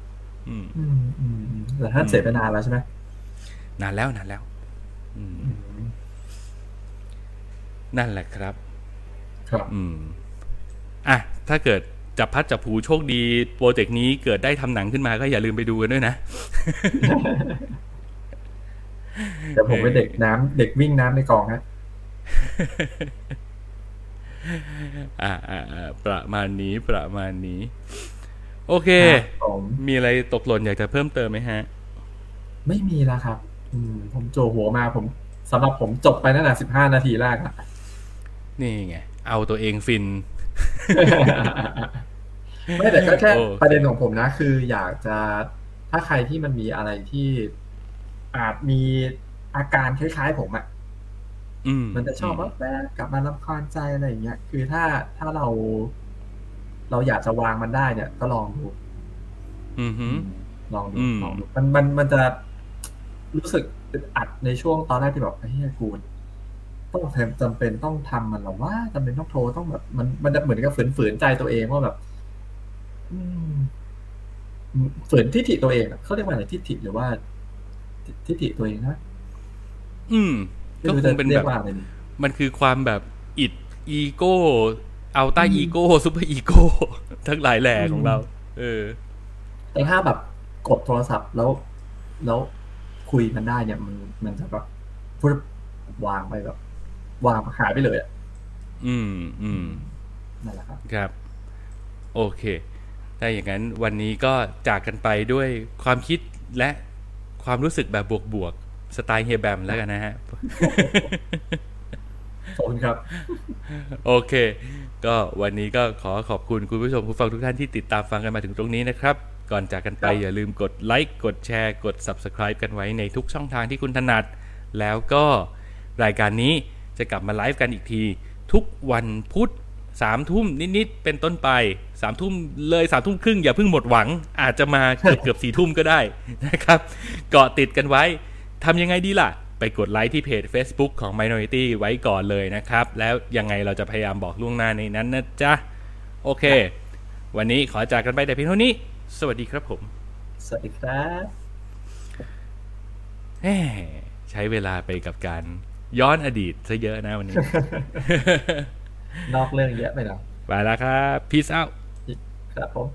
อืมอืมอืมอืมแต่ท่านเสียไปนานแล้วใช่ไหมนานแล้วนานแล้ว อืม นั่นแหละครับ ครับ อืมอะถ้าเกิด จับพัดจับผูโชคดีโปรเจกต์นี้เกิดได้ทำหนังขึ้นมาก็อย่าลืมไปดูกันด้วยนะเดี๋ยวผมเป็นเด็กน้ำเด็กวิ่งน้ำในกองฮะอ่าอ่าอ่าประมาณนี้ประมาณนี้ โอเคครับผมมีอะไรตกหล่นอยากจะเพิ่มเติมไหมฮะ ไม่มีแล้วครับ อืม ผมโจหัวมาผมสำหรับผมจบไปตั้งแต่สิบห้านาทีแรกอะนี่ไง เอาตัวเองฟิน ไม่แต่ก็แค่โอเคประเด็นของผมนะ คืออยากจะถ้าใครที่มันมีอะไรที่อาจมีอาการคล้ายๆผมอะอืมมันจะชอบว่าแวบกลับมาลำคาญใจอะไรอย่างเงี้ย คือถ้าถ้าเรา เราอยากจะวางมันได้เนี่ย ก็ลองดูอืมฮึลองดูอืมลองดูมันมันมันจะรู้สึกอึดอัดในช่วงตอนแรกที่แบบเฮ้ยกู ต้องทำจำเป็นต้องทำมันเหรอว่าจำเป็นต้องโทรต้องแบบ มันมันจะเหมือนกับฝืนๆใจตัวเองว่าแบบอืมฝืนทิฏฐิตัวเองอะเขาเรียกว่าอะไรทิฏฐิหรือว่า ทิทิฏฐิตัวเองนะอืมไม่ก็รู้คจะงเป็นเรีแบยบกว่าอะไรดีมันคือความแบบอิดอีโก้เอาใต้อืมอีโก้ซูเปอร์อีโก้ทั้งหลายแหล่ของเรา เออ แต่ถ้าแบบกดโทรศัพท์แล้ว แล้วคุยมันได้เนี่ย มันมันจะแบบพุบวางไปแบบ วางหายไปเลยอะอืมอืมนั่นแหละครับครับ โอเคถ้าอย่างนั้นวันนี้ก็จากกันไปด้วยความคิดและความรู้สึกแบบบวกๆสไตล์เฮียแบมแล้วกันนะฮะขอบคุณครับ โอเค ก็วันนี้ก็ขอขอบคุณคุณผู้ชมผู้ฟังทุกท่านที่ติดตามฟังกันมาถึงตรงนี้นะครับ ก่อนจากกันไปครับอย่าลืมกดไลค์กดแชร์ กด Subscribe กันไว้ในทุกช่องทางที่คุณถนัด แล้วก็รายการนี้ จะกลับมาไลฟ์กันอีกที ทุกวันพุธสามทุ่มนิดๆเป็นต้นไปสามทุ่มเลยสามทุ่มครึ่งอย่าเพิ่งหมดหวัง อาจจะมาเกือบเกือบสี่ทุ่มก็ได้นะครับ เกาะติดกันไว้ทำยังไงดีล่ะ ไปกดไลค์ที่เพจ Facebook ของ Minority ไว้ก่อนเลยนะครับ แล้วยังไงเราจะพยายามบอกล่วงหน้าในนั้นนะจ๊ะ โอเค วันนี้ขอจากกันไปแต่เพียงเท่านี้ สวัสดีครับผม สวัสดีครับแหมใช้เวลาไปกับการ ย้อนอดีตซะเยอะนะวันนี้ นอกเรื่องเยอะไปหน่อยไปแล้วครับ peace out ครับผม